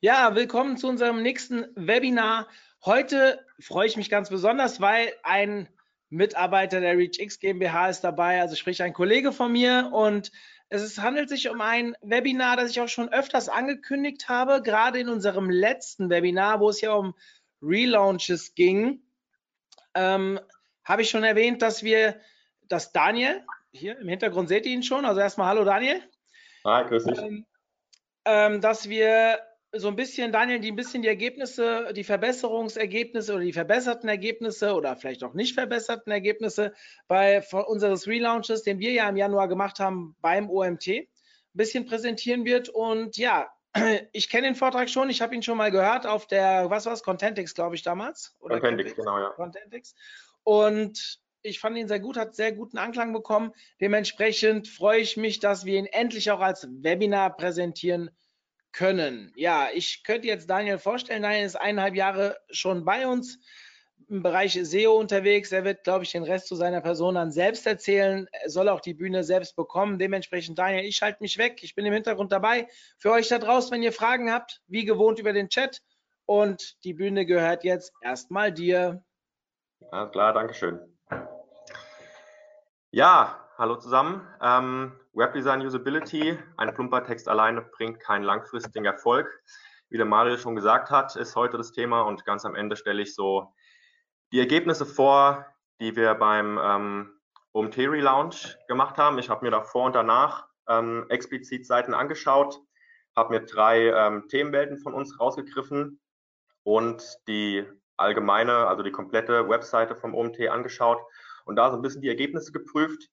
Ja, willkommen zu unserem nächsten Webinar. Heute freue ich mich ganz besonders, weil ein Mitarbeiter der ReachX GmbH ist dabei, also sprich ein Kollege von mir. Und es ist, handelt sich um ein Webinar, das ich auch schon öfters angekündigt habe, gerade in unserem letzten Webinar, wo es ja um Relaunches ging. Ähm, habe ich schon erwähnt, dass wir, dass Daniel, hier im Hintergrund seht ihr ihn schon, also erstmal Hallo Daniel. Hi, grüß dich. Ähm, ähm, dass wir so ein bisschen, Daniel, die ein bisschen die Ergebnisse, die Verbesserungsergebnisse oder die verbesserten Ergebnisse oder vielleicht auch nicht verbesserten Ergebnisse bei unseres Relaunches, den wir ja im Januar gemacht haben beim OMT, ein bisschen präsentieren wird. Und ja, ich kenne den Vortrag schon, ich habe ihn schon mal gehört auf der, was war es, Contentix, glaube ich, damals. Oder Contentix, genau, ja. Contentix. Und ich fand ihn sehr gut, hat sehr guten Anklang bekommen. Dementsprechend freue ich mich, dass wir ihn endlich auch als Webinar präsentieren können. Ja, ich könnte jetzt Daniel vorstellen. Daniel ist eineinhalb Jahre schon bei uns im Bereich SEO unterwegs. Er wird, glaube ich, den Rest zu seiner Person dann selbst erzählen. Er soll auch die Bühne selbst bekommen. Dementsprechend, Daniel, ich schalte mich weg. Ich bin im Hintergrund dabei. Für euch da draußen, wenn ihr Fragen habt, wie gewohnt über den Chat. Und die Bühne gehört jetzt erstmal dir. Ja, klar, Dankeschön. Ja, hallo zusammen. Ähm, Webdesign Usability, ein plumper Text alleine bringt keinen langfristigen Erfolg. Wie der Mario schon gesagt hat, ist heute das Thema und ganz am Ende stelle ich so die Ergebnisse vor, die wir beim ähm, OMT Relaunch gemacht haben. Ich habe mir davor und danach ähm, explizit Seiten angeschaut, habe mir drei ähm, Themenwelten von uns rausgegriffen und die allgemeine, also die komplette Webseite vom OMT angeschaut und da so ein bisschen die Ergebnisse geprüft.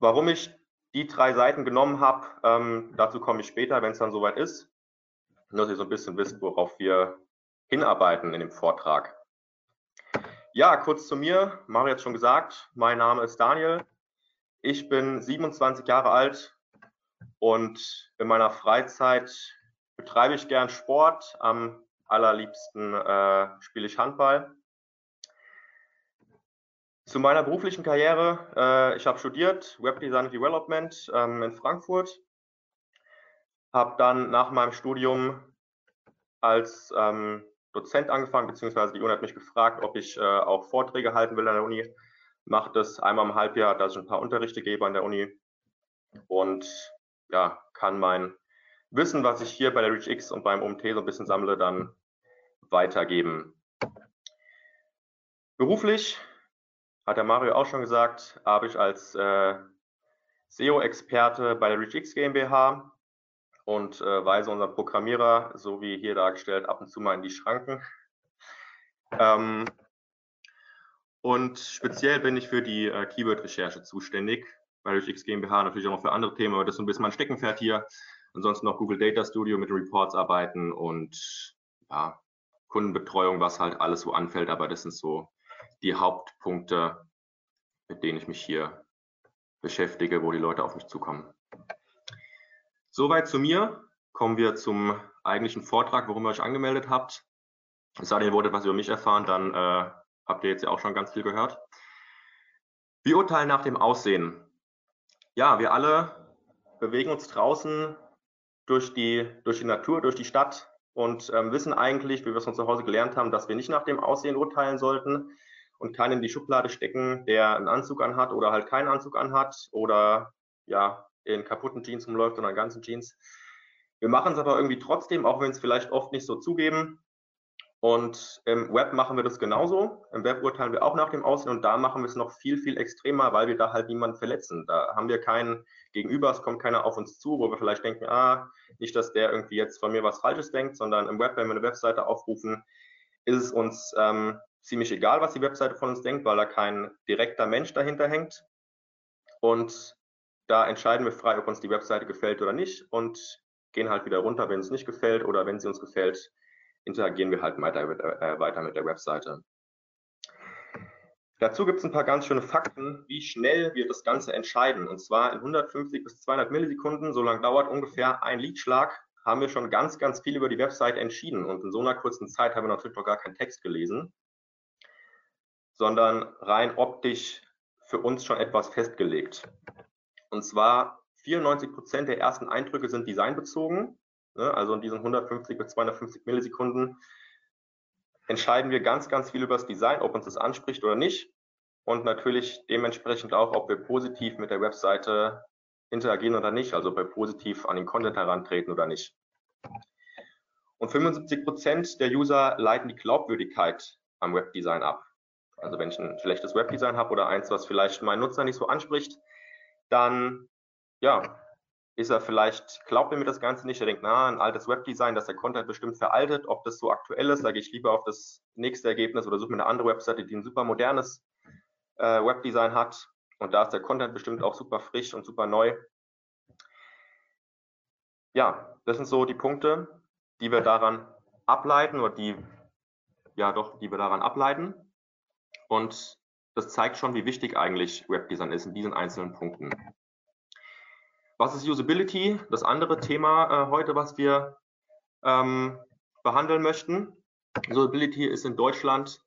Warum ich die drei Seiten genommen habe, ähm, dazu komme ich später, wenn es dann soweit ist. Nur, dass ihr so ein bisschen wisst, worauf wir hinarbeiten in dem Vortrag. Ja, kurz zu mir. Mario hat schon gesagt, mein Name ist Daniel. Ich bin 27 Jahre alt und in meiner Freizeit betreibe ich gern Sport. Am allerliebsten äh, spiele ich Handball. Zu meiner beruflichen Karriere. Äh, ich habe studiert Webdesign und Development ähm, in Frankfurt. Habe dann nach meinem Studium als ähm, Dozent angefangen, beziehungsweise die Uni hat mich gefragt, ob ich äh, auch Vorträge halten will an der Uni. Mache das einmal im Halbjahr, dass ich ein paar Unterrichte gebe an der Uni und ja, kann mein Wissen, was ich hier bei der ReachX und beim OMT so ein bisschen sammle, dann weitergeben. Beruflich, hat der Mario auch schon gesagt, habe ich als äh, SEO-Experte bei der ReachX GmbH und äh, weise unseren Programmierer, so wie hier dargestellt, ab und zu mal in die Schranken. Ähm, und speziell bin ich für die äh, Keyword-Recherche zuständig bei ReachX GmbH, natürlich auch noch für andere Themen, aber das ist so ein bisschen mein Steckenpferd hier. Ansonsten noch Google Data Studio mit Reports arbeiten und ja, Kundenbetreuung, was halt alles so anfällt, aber das sind so die Hauptpunkte, mit denen ich mich hier beschäftige, wo die Leute auf mich zukommen. Soweit zu mir. Kommen wir zum eigentlichen Vortrag, worum ihr euch angemeldet habt. Es sei denn, ihr wolltet was über mich erfahren, dann äh, habt ihr jetzt ja auch schon ganz viel gehört. Wir urteilen nach dem Aussehen. Ja, wir alle bewegen uns draußen durch die, durch die Natur, durch die Stadt, und ähm, wissen eigentlich, wie wir es von zu Hause gelernt haben, dass wir nicht nach dem Aussehen urteilen sollten und keinen in die Schublade stecken, der einen Anzug anhat oder halt keinen Anzug anhat oder ja, in kaputten Jeans rumläuft oder in ganzen Jeans. Wir machen es aber irgendwie trotzdem, auch wenn es vielleicht oft nicht so zugeben. Und im Web machen wir das genauso. Im Web urteilen wir auch nach dem Aussehen und da machen wir es noch viel, viel extremer, weil wir da halt niemanden verletzen. Da haben wir keinen Gegenüber, es kommt keiner auf uns zu, wo wir vielleicht denken, ah, nicht, dass der irgendwie jetzt von mir was Falsches denkt, sondern im Web, wenn wir eine Webseite aufrufen, ist es uns ähm, ziemlich egal, was die Webseite von uns denkt, weil da kein direkter Mensch dahinter hängt. Und da entscheiden wir frei, ob uns die Webseite gefällt oder nicht und gehen halt wieder runter, wenn es nicht gefällt oder wenn sie uns gefällt, interagieren wir halt weiter, äh, weiter mit der Webseite. Dazu gibt es ein paar ganz schöne Fakten, wie schnell wir das Ganze entscheiden. Und zwar in 150 bis 200 Millisekunden, so lange dauert ungefähr ein Liedschlag, haben wir schon ganz, ganz viel über die Website entschieden. Und in so einer kurzen Zeit haben wir natürlich noch gar keinen Text gelesen, sondern rein optisch für uns schon etwas festgelegt. Und zwar 94 Prozent der ersten Eindrücke sind designbezogen. Ne? Also in diesen 150 bis 250 Millisekunden entscheiden wir ganz, ganz viel über das Design, ob uns das anspricht oder nicht. Und natürlich dementsprechend auch, ob wir positiv mit der Webseite interagieren oder nicht, also ob wir positiv an den Content herantreten oder nicht. Und 75 Prozent der User leiten die Glaubwürdigkeit am Webdesign ab. Also wenn ich ein schlechtes Webdesign habe oder eins, was vielleicht meinen Nutzer nicht so anspricht, dann ja, ist er vielleicht, glaubt er mir das Ganze nicht, er denkt, na, ein altes Webdesign, dass der Content bestimmt veraltet, ob das so aktuell ist, sage ich lieber auf das nächste Ergebnis oder suche mir eine andere Webseite, die ein super modernes äh, Webdesign hat und da ist der Content bestimmt auch super frisch und super neu. Ja, das sind so die Punkte, die wir daran ableiten oder die, ja doch, die wir daran ableiten und das zeigt schon, wie wichtig eigentlich Webdesign ist in diesen einzelnen Punkten. Was ist Usability? Das andere Thema äh, heute, was wir ähm, behandeln möchten. Usability ist in Deutschland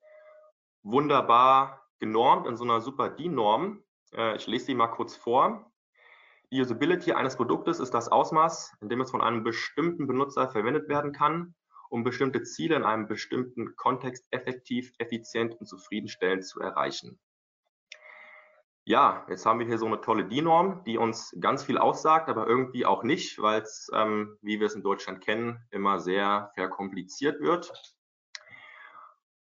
wunderbar genormt in so einer super DIN-Norm. Äh, ich lese sie mal kurz vor. Die Usability eines Produktes ist das Ausmaß, in dem es von einem bestimmten Benutzer verwendet werden kann, um bestimmte Ziele in einem bestimmten Kontext effektiv, effizient und zufriedenstellend zu erreichen. Ja, jetzt haben wir hier so eine tolle DIN-Norm, die uns ganz viel aussagt, aber irgendwie auch nicht, weil es, ähm, wie wir es in Deutschland kennen, immer sehr verkompliziert wird.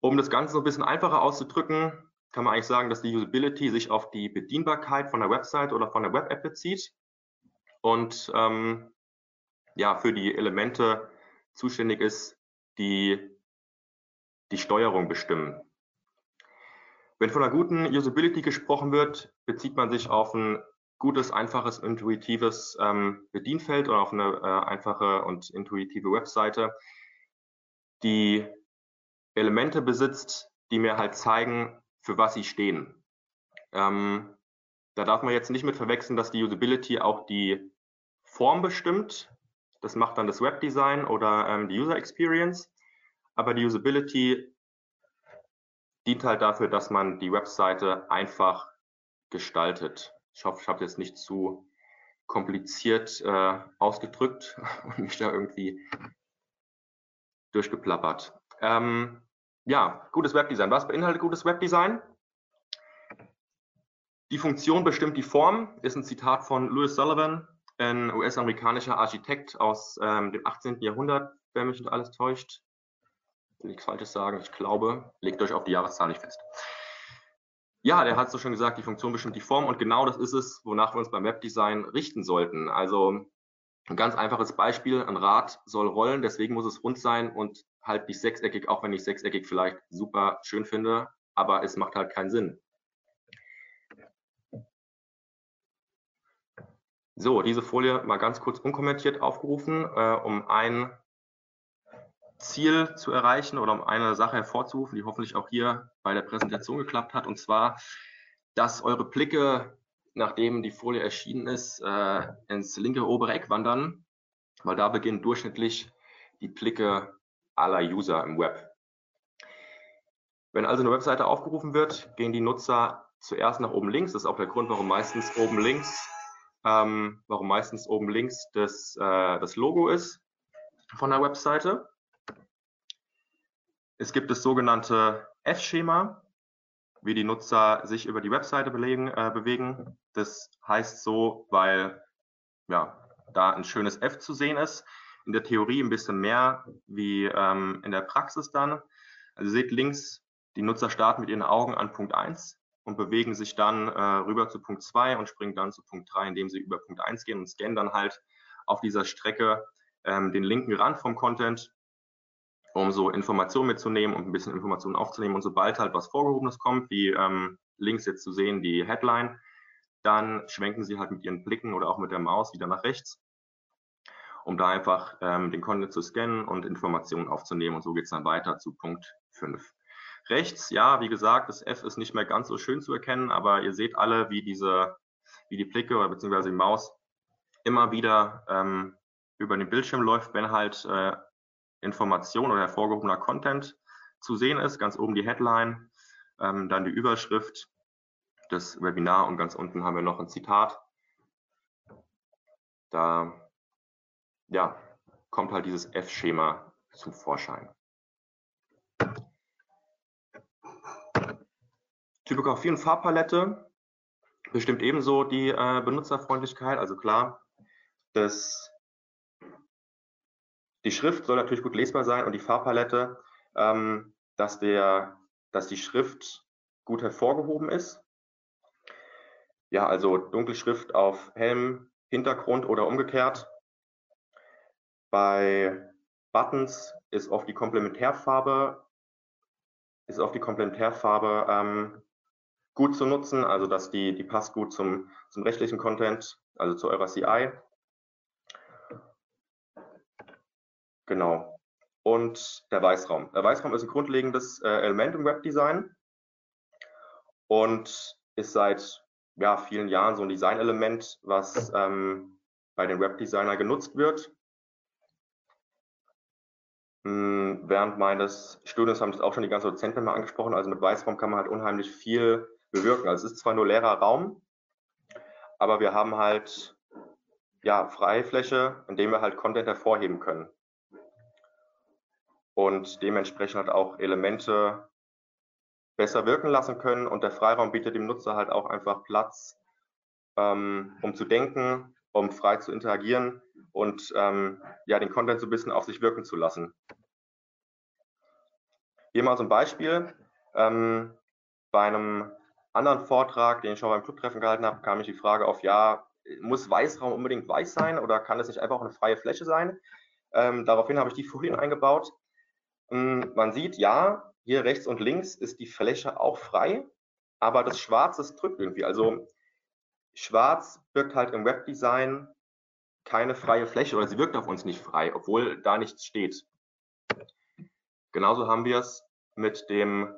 Um das Ganze so ein bisschen einfacher auszudrücken, kann man eigentlich sagen, dass die Usability sich auf die Bedienbarkeit von der Website oder von der Web-App bezieht und ähm, ja, für die Elemente zuständig ist, die die Steuerung bestimmen. Wenn von einer guten Usability gesprochen wird, bezieht man sich auf ein gutes, einfaches, intuitives ähm, Bedienfeld oder auf eine äh, einfache und intuitive Webseite, die Elemente besitzt, die mir halt zeigen, für was sie stehen. Ähm, da darf man jetzt nicht mit verwechseln, dass die Usability auch die Form bestimmt. Das macht dann das Webdesign oder ähm, die User Experience. Aber die Usability dient halt dafür, dass man die Webseite einfach gestaltet. Ich hoffe, ich habe jetzt nicht zu kompliziert äh, ausgedrückt und mich da irgendwie durchgeplappert. Ähm, ja, gutes Webdesign. Was beinhaltet gutes Webdesign? Die Funktion bestimmt die Form, ist ein Zitat von Louis Sullivan, ein US-amerikanischer Architekt aus ähm, dem 18. Jahrhundert, wer mich nicht alles täuscht nichts Falsches sagen, ich glaube, legt euch auf die Jahreszahl nicht fest. Ja, der hat so schon gesagt, die Funktion bestimmt die Form und genau das ist es, wonach wir uns beim Webdesign richten sollten. Also ein ganz einfaches Beispiel, ein Rad soll rollen, deswegen muss es rund sein und halt nicht sechseckig, auch wenn ich sechseckig vielleicht super schön finde, aber es macht halt keinen Sinn. So, diese Folie mal ganz kurz unkommentiert aufgerufen, äh, um ein Ziel zu erreichen oder um eine Sache hervorzurufen, die hoffentlich auch hier bei der Präsentation geklappt hat, und zwar, dass eure Blicke, nachdem die Folie erschienen ist, äh, ins linke obere Eck wandern, weil da beginnen durchschnittlich die Blicke aller User im Web. Wenn also eine Webseite aufgerufen wird, gehen die Nutzer zuerst nach oben links. Das ist auch der Grund, warum meistens oben links, ähm, warum meistens oben links das, äh, das Logo ist von der Webseite. Es gibt das sogenannte F-Schema, wie die Nutzer sich über die Webseite belegen, äh, bewegen. Das heißt so, weil ja, da ein schönes F zu sehen ist. In der Theorie ein bisschen mehr wie ähm, in der Praxis dann. Also ihr seht links, die Nutzer starten mit ihren Augen an Punkt 1 und bewegen sich dann äh, rüber zu Punkt 2 und springen dann zu Punkt 3, indem sie über Punkt 1 gehen und scannen dann halt auf dieser Strecke ähm, den linken Rand vom Content um so Informationen mitzunehmen und ein bisschen Informationen aufzunehmen. Und sobald halt was Vorgehobenes kommt, wie ähm, links jetzt zu sehen die Headline, dann schwenken sie halt mit ihren Blicken oder auch mit der Maus wieder nach rechts. um da einfach ähm, den Content zu scannen und Informationen aufzunehmen. Und so geht es dann weiter zu Punkt 5. Rechts, ja, wie gesagt, das F ist nicht mehr ganz so schön zu erkennen, aber ihr seht alle, wie diese, wie die Blicke oder beziehungsweise die Maus immer wieder ähm, über den Bildschirm läuft, wenn halt äh, Information oder hervorgehobener Content zu sehen ist. Ganz oben die Headline, ähm, dann die Überschrift, das Webinar und ganz unten haben wir noch ein Zitat. Da ja, kommt halt dieses F-Schema zum Vorschein. Typografie und Farbpalette bestimmt ebenso die äh, Benutzerfreundlichkeit. Also klar, das, die Schrift soll natürlich gut lesbar sein und die Farbpalette, ähm, dass, der, dass die Schrift gut hervorgehoben ist. Ja, also Dunkelschrift auf hellem Hintergrund oder umgekehrt. Bei Buttons ist oft die Komplementärfarbe ist oft die Komplementärfarbe ähm, gut zu nutzen, also dass die, die passt gut zum, zum rechtlichen Content, also zu eurer CI. Genau. Und der Weißraum. Der Weißraum ist ein grundlegendes äh, Element im Webdesign und ist seit ja, vielen Jahren so ein Designelement, was ähm, bei den Webdesigner genutzt wird. Hm, während meines Studiums haben das auch schon die ganzen Dozenten mal angesprochen. Also mit Weißraum kann man halt unheimlich viel bewirken. Also es ist zwar nur leerer Raum, aber wir haben halt ja freie Fläche, in dem wir halt Content hervorheben können. Und dementsprechend halt auch Elemente besser wirken lassen können. Und der Freiraum bietet dem Nutzer halt auch einfach Platz, ähm, um zu denken, um frei zu interagieren und ähm, ja, den Content so ein bisschen auf sich wirken zu lassen. Hier mal so ein Beispiel. Ähm, bei einem anderen Vortrag, den ich schon beim Clubtreffen gehalten habe, kam ich die Frage auf, ja, muss Weißraum unbedingt weiß sein oder kann es nicht einfach eine freie Fläche sein? Ähm, daraufhin habe ich die Folien eingebaut. Ähm, man sieht, ja, hier rechts und links ist die Fläche auch frei, aber das Schwarz, das drückt irgendwie. Also Schwarz wirkt halt im Webdesign keine freie Fläche oder sie wirkt auf uns nicht frei, obwohl da nichts steht. Genauso haben wir es mit dem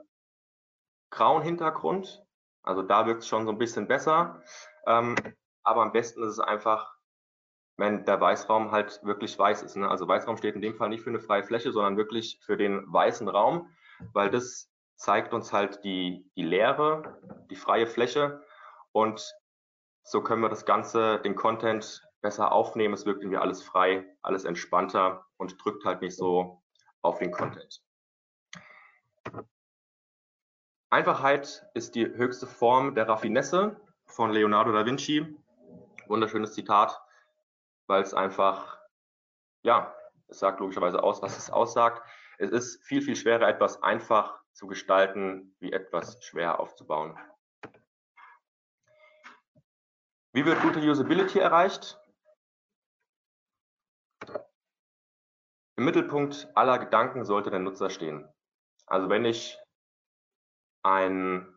grauen Hintergrund. Also da wirkt es schon so ein bisschen besser. Ähm, aber am besten ist es einfach, wenn der Weißraum halt wirklich weiß ist. Ne? Also Weißraum steht in dem Fall nicht für eine freie Fläche, sondern wirklich für den weißen Raum, weil das zeigt uns halt die, die Leere, die freie Fläche und so können wir das Ganze, den Content besser aufnehmen. Es wirkt irgendwie alles frei, alles entspannter und drückt halt nicht so auf den Content. Einfachheit ist die höchste Form der Raffinesse von Leonardo da Vinci. Wunderschönes Zitat, weil es einfach, ja, es sagt logischerweise aus, was es aussagt. Es ist viel, viel schwerer, etwas einfach zu gestalten, wie etwas schwer aufzubauen. Wie wird gute Usability erreicht? Im Mittelpunkt aller Gedanken sollte der Nutzer stehen. Also wenn ich ein,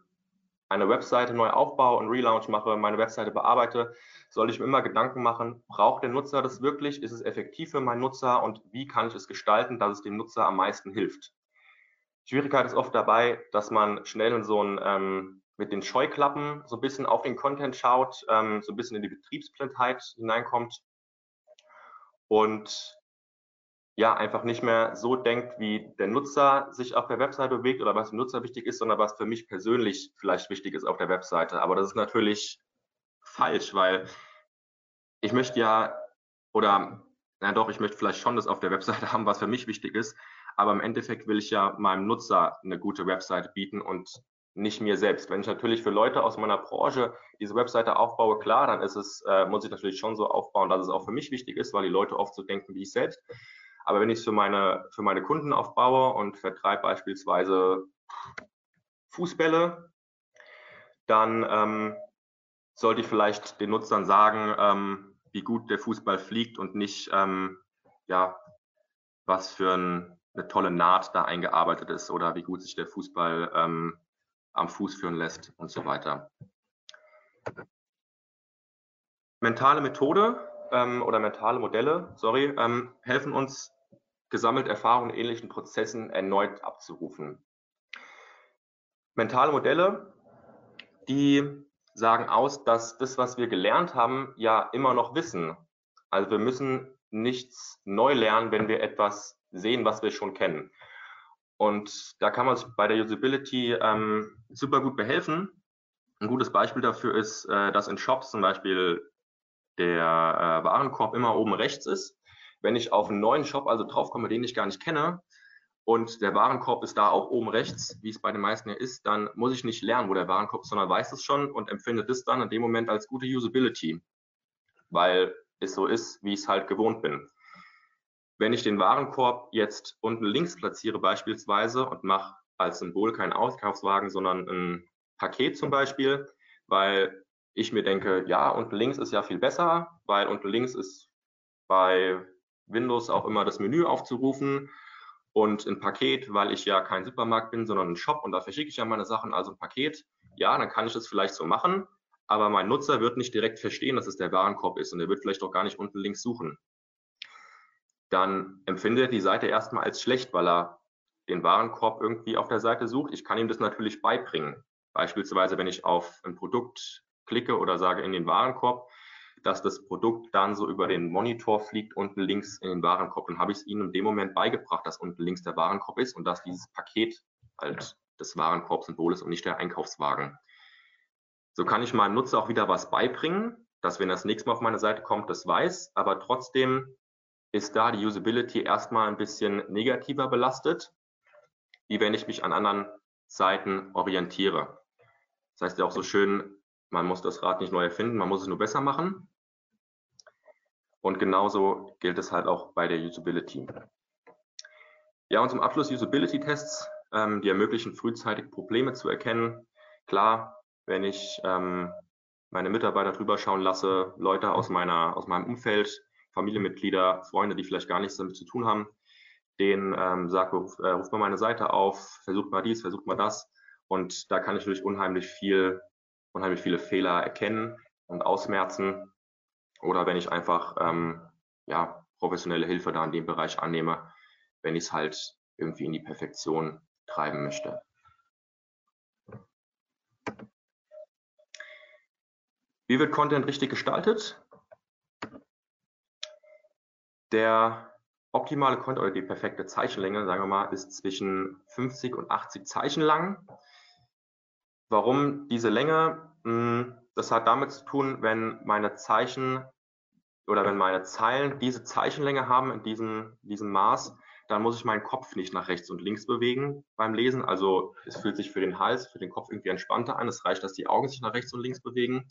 eine Webseite neu aufbaue und Relaunch mache, meine Webseite bearbeite, soll ich mir immer Gedanken machen, braucht der Nutzer das wirklich? Ist es effektiv für meinen Nutzer und wie kann ich es gestalten, dass es dem Nutzer am meisten hilft? Schwierigkeit ist oft dabei, dass man schnell in so ein ähm, mit den Scheuklappen so ein bisschen auf den Content schaut, ähm, so ein bisschen in die Betriebsblindheit hineinkommt und ja, einfach nicht mehr so denkt, wie der Nutzer sich auf der Webseite bewegt oder was dem Nutzer wichtig ist, sondern was für mich persönlich vielleicht wichtig ist auf der Webseite. Aber das ist natürlich falsch, weil ich möchte ja, oder na doch, ich möchte vielleicht schon das auf der Webseite haben, was für mich wichtig ist, aber im Endeffekt will ich ja meinem Nutzer eine gute Webseite bieten und nicht mir selbst. Wenn ich natürlich für Leute aus meiner Branche diese Webseite aufbaue, klar, dann ist es, äh, muss ich natürlich schon so aufbauen, dass es auch für mich wichtig ist, weil die Leute oft so denken wie ich selbst. Aber wenn ich es für meine, für meine Kunden aufbaue und vertreibe beispielsweise Fußbälle, dann ähm, sollte ich vielleicht den Nutzern sagen, ähm, wie gut der Fußball fliegt und nicht, ähm, ja, was für ein, eine tolle Naht da eingearbeitet ist oder wie gut sich der Fußball ähm, am Fuß führen lässt und so weiter. Mentale Methode ähm, oder mentale Modelle, sorry, ähm, helfen uns, gesammelte Erfahrungen in ähnlichen Prozessen erneut abzurufen. Mentale Modelle, die sagen aus, dass das, was wir gelernt haben, ja immer noch wissen. Also wir müssen nichts neu lernen, wenn wir etwas sehen, was wir schon kennen. Und da kann man sich bei der Usability ähm, super gut behelfen. Ein gutes Beispiel dafür ist, äh, dass in Shops zum Beispiel der äh, Warenkorb immer oben rechts ist. Wenn ich auf einen neuen Shop also draufkomme, den ich gar nicht kenne, und der Warenkorb ist da auch oben rechts, wie es bei den meisten ja ist, dann muss ich nicht lernen, wo der Warenkorb ist, sondern weiß es schon und empfinde das dann in dem Moment als gute Usability, weil es so ist, wie ich es halt gewohnt bin. Wenn ich den Warenkorb jetzt unten links platziere beispielsweise und mache als Symbol keinen Auskaufswagen, sondern ein Paket zum Beispiel, weil ich mir denke, ja, unten links ist ja viel besser, weil unten links ist bei Windows auch immer das Menü aufzurufen und ein Paket, weil ich ja kein Supermarkt bin, sondern ein Shop und da verschicke ich ja meine Sachen, also ein Paket. Ja, dann kann ich das vielleicht so machen, aber mein Nutzer wird nicht direkt verstehen, dass es der Warenkorb ist und er wird vielleicht auch gar nicht unten links suchen dann empfindet die Seite erstmal als schlecht, weil er den Warenkorb irgendwie auf der Seite sucht. Ich kann ihm das natürlich beibringen. Beispielsweise, wenn ich auf ein Produkt klicke oder sage in den Warenkorb, dass das Produkt dann so über den Monitor fliegt unten links in den Warenkorb. Dann habe ich es ihm in dem Moment beigebracht, dass unten links der Warenkorb ist und dass dieses Paket halt das Warenkorbsymbol ist und nicht der Einkaufswagen. So kann ich meinem Nutzer auch wieder was beibringen, dass wenn das nächste Mal auf meine Seite kommt, das weiß, aber trotzdem ist da die Usability erstmal ein bisschen negativer belastet, wie wenn ich mich an anderen Seiten orientiere. Das heißt ja auch so schön, man muss das Rad nicht neu erfinden, man muss es nur besser machen. Und genauso gilt es halt auch bei der Usability. Ja, und zum Abschluss Usability-Tests, ähm, die ermöglichen frühzeitig Probleme zu erkennen. Klar, wenn ich ähm, meine Mitarbeiter drüber schauen lasse, Leute aus meiner aus meinem Umfeld, Familienmitglieder, Freunde, die vielleicht gar nichts damit zu tun haben, denen ähm, sagt, ruf, äh, ruft mal meine Seite auf, versucht mal dies, versucht mal das. Und da kann ich natürlich unheimlich viel, unheimlich viele Fehler erkennen und ausmerzen. Oder wenn ich einfach ähm, ja, professionelle Hilfe da in dem Bereich annehme, wenn ich es halt irgendwie in die Perfektion treiben möchte. Wie wird Content richtig gestaltet? Der optimale Content oder die perfekte Zeichenlänge, sagen wir mal, ist zwischen 50 und 80 Zeichen lang. Warum diese Länge? Hm, das hat damit zu tun, wenn meine Zeichen oder wenn meine Zeilen diese Zeichenlänge haben in diesem, diesem Maß, dann muss ich meinen Kopf nicht nach rechts und links bewegen beim Lesen. Also es fühlt sich für den Hals, für den Kopf irgendwie entspannter an. Es reicht, dass die Augen sich nach rechts und links bewegen.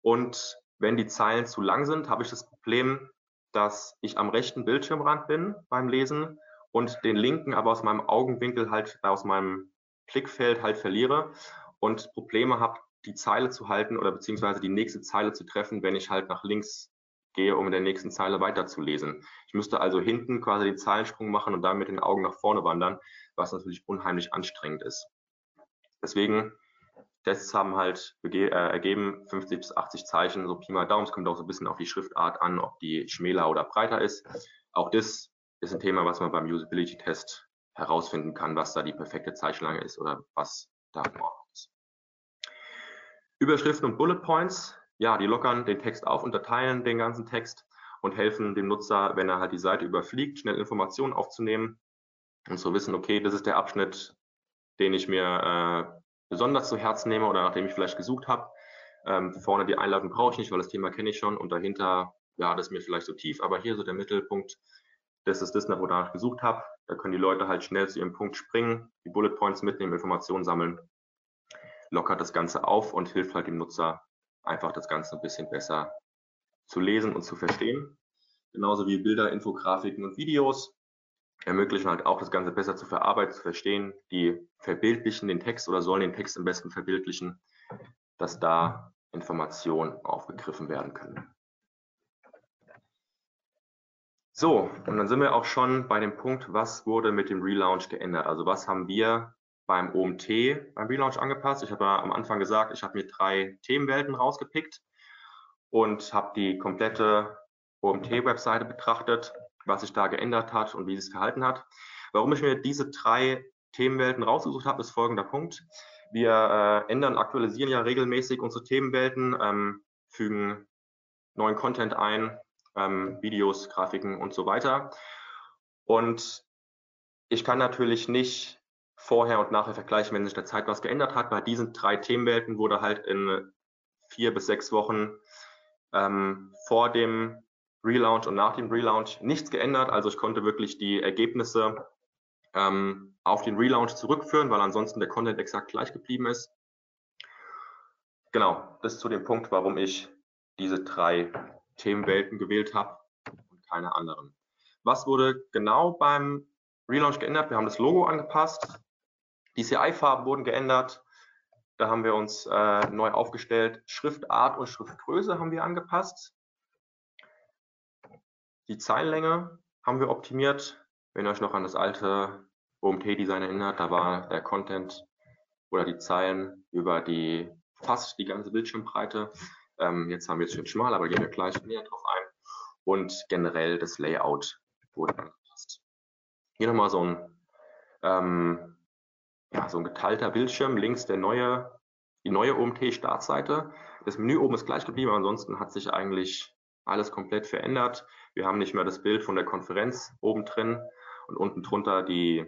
Und wenn die Zeilen zu lang sind, habe ich das Problem, dass ich am rechten Bildschirmrand bin beim Lesen und den linken aber aus meinem Augenwinkel halt, aus meinem Blickfeld halt verliere und Probleme habe, die Zeile zu halten oder beziehungsweise die nächste Zeile zu treffen, wenn ich halt nach links gehe, um in der nächsten Zeile weiterzulesen. Ich müsste also hinten quasi den Zeilensprung machen und dann mit den Augen nach vorne wandern, was natürlich unheimlich anstrengend ist. Deswegen Tests haben halt äh, ergeben 50 bis 80 Zeichen, so Pi mal Daumen. Es kommt auch so ein bisschen auf die Schriftart an, ob die schmäler oder breiter ist. Auch das ist ein Thema, was man beim Usability-Test herausfinden kann, was da die perfekte Zeichenlänge ist oder was da in Ordnung ist. Überschriften und Bullet Points, ja, die lockern den Text auf, unterteilen den ganzen Text und helfen dem Nutzer, wenn er halt die Seite überfliegt, schnell Informationen aufzunehmen und zu wissen, okay, das ist der Abschnitt, den ich mir äh, besonders zu Herzen nehme oder nachdem ich vielleicht gesucht habe. Ähm, vorne die Einladung brauche ich nicht, weil das Thema kenne ich schon und dahinter, ja, das ist mir vielleicht so tief, aber hier so der Mittelpunkt, das ist das, wo ich danach gesucht habe. Da können die Leute halt schnell zu ihrem Punkt springen, die Bullet Points mitnehmen, Informationen sammeln, lockert das Ganze auf und hilft halt dem Nutzer einfach das Ganze ein bisschen besser zu lesen und zu verstehen. Genauso wie Bilder, Infografiken und Videos ermöglichen halt auch das Ganze besser zu verarbeiten, zu verstehen. Die verbildlichen den Text oder sollen den Text am besten verbildlichen, dass da Informationen aufgegriffen werden können. So, und dann sind wir auch schon bei dem Punkt, was wurde mit dem Relaunch geändert? Also was haben wir beim OMT, beim Relaunch angepasst? Ich habe ja am Anfang gesagt, ich habe mir drei Themenwelten rausgepickt und habe die komplette OMT-Webseite betrachtet, was sich da geändert hat und wie es verhalten hat. Warum ich mir diese drei Themenwelten rausgesucht habe, ist folgender Punkt. Wir äh, ändern, aktualisieren ja regelmäßig unsere Themenwelten, ähm, fügen neuen Content ein, ähm, Videos, Grafiken und so weiter. Und ich kann natürlich nicht vorher und nachher vergleichen, wenn sich der Zeit was geändert hat. Bei diesen drei Themenwelten wurde halt in vier bis sechs Wochen ähm, vor dem Relaunch und nach dem Relaunch nichts geändert. Also ich konnte wirklich die Ergebnisse ähm, auf den Relaunch zurückführen, weil ansonsten der Content exakt gleich geblieben ist. Genau, das zu dem Punkt, warum ich diese drei Themenwelten gewählt habe und keine anderen. Was wurde genau beim Relaunch geändert? Wir haben das Logo angepasst, die CI-Farben wurden geändert, da haben wir uns äh, neu aufgestellt. Schriftart und Schriftgröße haben wir angepasst. Die Zeilenlänge haben wir optimiert. Wenn ihr euch noch an das alte OMT-Design erinnert, da war der Content oder die Zeilen über die fast die ganze Bildschirmbreite. Ähm, jetzt haben wir es schön schmal, aber gehen wir gleich näher drauf ein. Und generell das Layout wurde angepasst. Hier nochmal so ein ähm, ja, so ein geteilter Bildschirm, links der neue, die neue OMT-Startseite. Das Menü oben ist gleich geblieben, ansonsten hat sich eigentlich alles komplett verändert. Wir haben nicht mehr das Bild von der Konferenz oben drin und unten drunter die,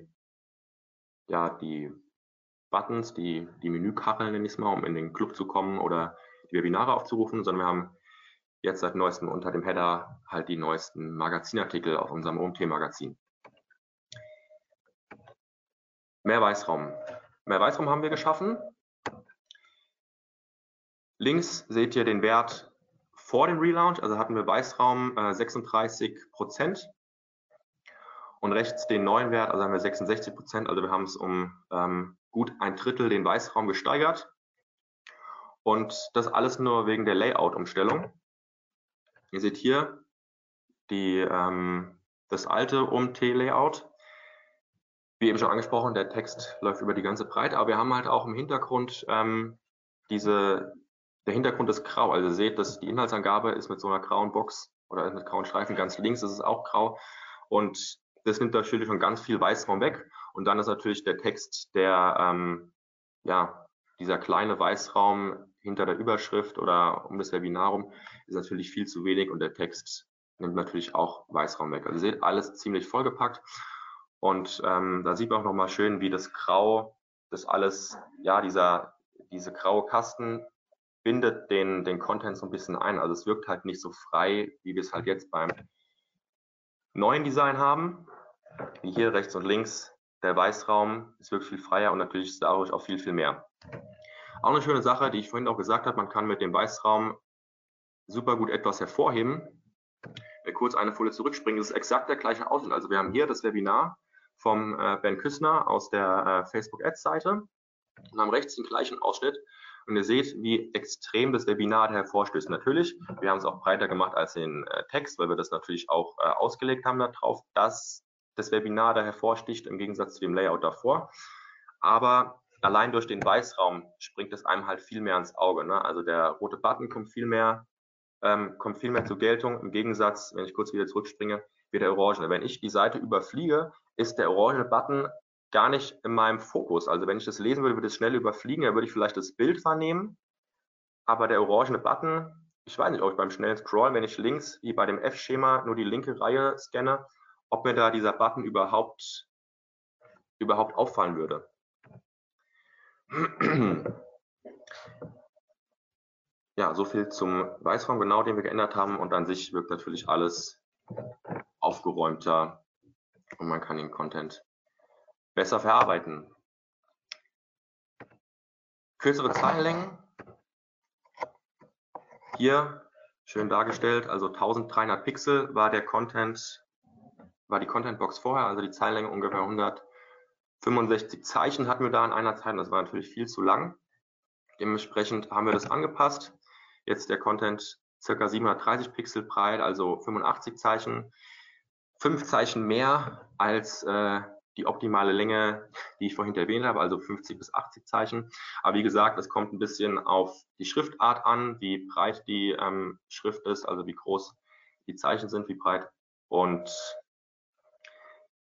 ja, die Buttons, die, die Menükacheln nenne ich es mal, um in den Club zu kommen oder die Webinare aufzurufen, sondern wir haben jetzt seit neuestem unter dem Header halt die neuesten Magazinartikel auf unserem OMT-Magazin. Mehr Weißraum. Mehr Weißraum haben wir geschaffen. Links seht ihr den Wert vor dem Relaunch, also hatten wir Weißraum äh, 36 Prozent und rechts den neuen Wert, also haben wir 66 Prozent, also wir haben es um ähm, gut ein Drittel den Weißraum gesteigert und das alles nur wegen der Layout-Umstellung. Ihr seht hier die, ähm, das alte OMT-Layout wie eben schon angesprochen, der Text läuft über die ganze Breite, aber wir haben halt auch im Hintergrund ähm, diese, der Hintergrund ist grau. Also ihr seht, dass die Inhaltsangabe ist mit so einer grauen Box oder mit grauen Streifen ganz links, ist es auch grau. Und das nimmt natürlich schon ganz viel Weißraum weg. Und dann ist natürlich der Text, der, ähm, ja, dieser kleine Weißraum hinter der Überschrift oder um das Webinar rum, ist natürlich viel zu wenig und der Text nimmt natürlich auch Weißraum weg. Also ihr seht, alles ziemlich vollgepackt. Und ähm, da sieht man auch nochmal schön, wie das Grau, das alles, ja, dieser, diese graue Kasten bindet den, den Content so ein bisschen ein. Also es wirkt halt nicht so frei, wie wir es halt jetzt beim neuen Design haben. Wie hier rechts und links der Weißraum ist wirklich viel freier und natürlich ist dadurch auch viel, viel mehr. Auch eine schöne Sache, die ich vorhin auch gesagt habe, man kann mit dem Weißraum super gut etwas hervorheben. Wir kurz eine Folie zurückspringen, das ist exakt der gleiche Ausschnitt. Also wir haben hier das Webinar vom äh, Ben Küssner aus der äh, Facebook Ads Seite und haben rechts den gleichen Ausschnitt und ihr seht, wie extrem das Webinar hervorstößt. Natürlich, wir haben es auch breiter gemacht als den äh, Text, weil wir das natürlich auch äh, ausgelegt haben darauf, dass das Webinar da hervorsticht im Gegensatz zu dem Layout davor. Aber allein durch den Weißraum springt es einem halt viel mehr ans Auge. Ne? Also der rote Button kommt viel mehr, ähm, kommt viel mehr zur Geltung. Im Gegensatz, wenn ich kurz wieder zurückspringe, wird der Orange. Wenn ich die Seite überfliege, ist der orange Button gar nicht in meinem Fokus. Also wenn ich das lesen würde, würde es schnell überfliegen, dann würde ich vielleicht das Bild wahrnehmen. Aber der orange Button, ich weiß nicht, ob ich beim schnellen Scrollen, wenn ich links wie bei dem F-Schema nur die linke Reihe scanne, ob mir da dieser Button überhaupt, überhaupt auffallen würde. Ja, so viel zum Weißraum genau, den wir geändert haben. Und an sich wirkt natürlich alles aufgeräumter und man kann den Content besser verarbeiten. Kürzere Zeilenlängen. Hier schön dargestellt, also 1300 Pixel war der Content, war die Contentbox vorher, also die Zeilenlänge ungefähr 165 Zeichen hatten wir da in einer Zeit, das war natürlich viel zu lang. Dementsprechend haben wir das angepasst. Jetzt der Content circa 730 Pixel breit, also 85 Zeichen fünf Zeichen mehr als äh, die optimale Länge, die ich vorhin erwähnt habe, also 50 bis 80 Zeichen. Aber wie gesagt, es kommt ein bisschen auf die Schriftart an, wie breit die ähm, Schrift ist, also wie groß die Zeichen sind, wie breit und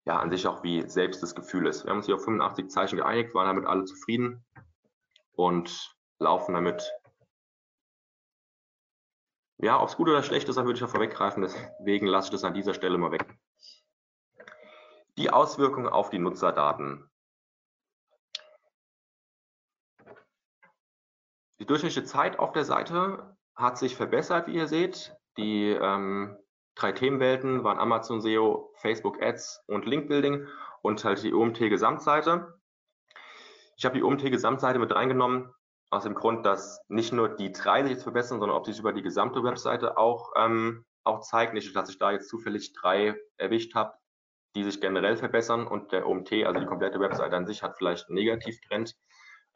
ja, an sich auch wie selbst das Gefühl ist. Wir haben uns hier auf 85 Zeichen geeinigt, waren damit alle zufrieden und laufen damit. Ja, ob es gut oder schlecht ist, dann würde ich ja vorweggreifen, deswegen lasse ich das an dieser Stelle mal weg. Die Auswirkungen auf die Nutzerdaten. Die durchschnittliche Zeit auf der Seite hat sich verbessert, wie ihr seht. Die ähm, drei Themenwelten waren Amazon SEO, Facebook Ads und Link Building und halt die OMT Gesamtseite. Ich habe die OMT Gesamtseite mit reingenommen, aus dem Grund, dass nicht nur die drei sich jetzt verbessern, sondern ob sich über die gesamte Webseite auch, ähm, auch zeigt. Nicht, dass ich da jetzt zufällig drei erwischt habe, die sich generell verbessern und der OMT, also die komplette Webseite an sich, hat vielleicht einen Negativtrend.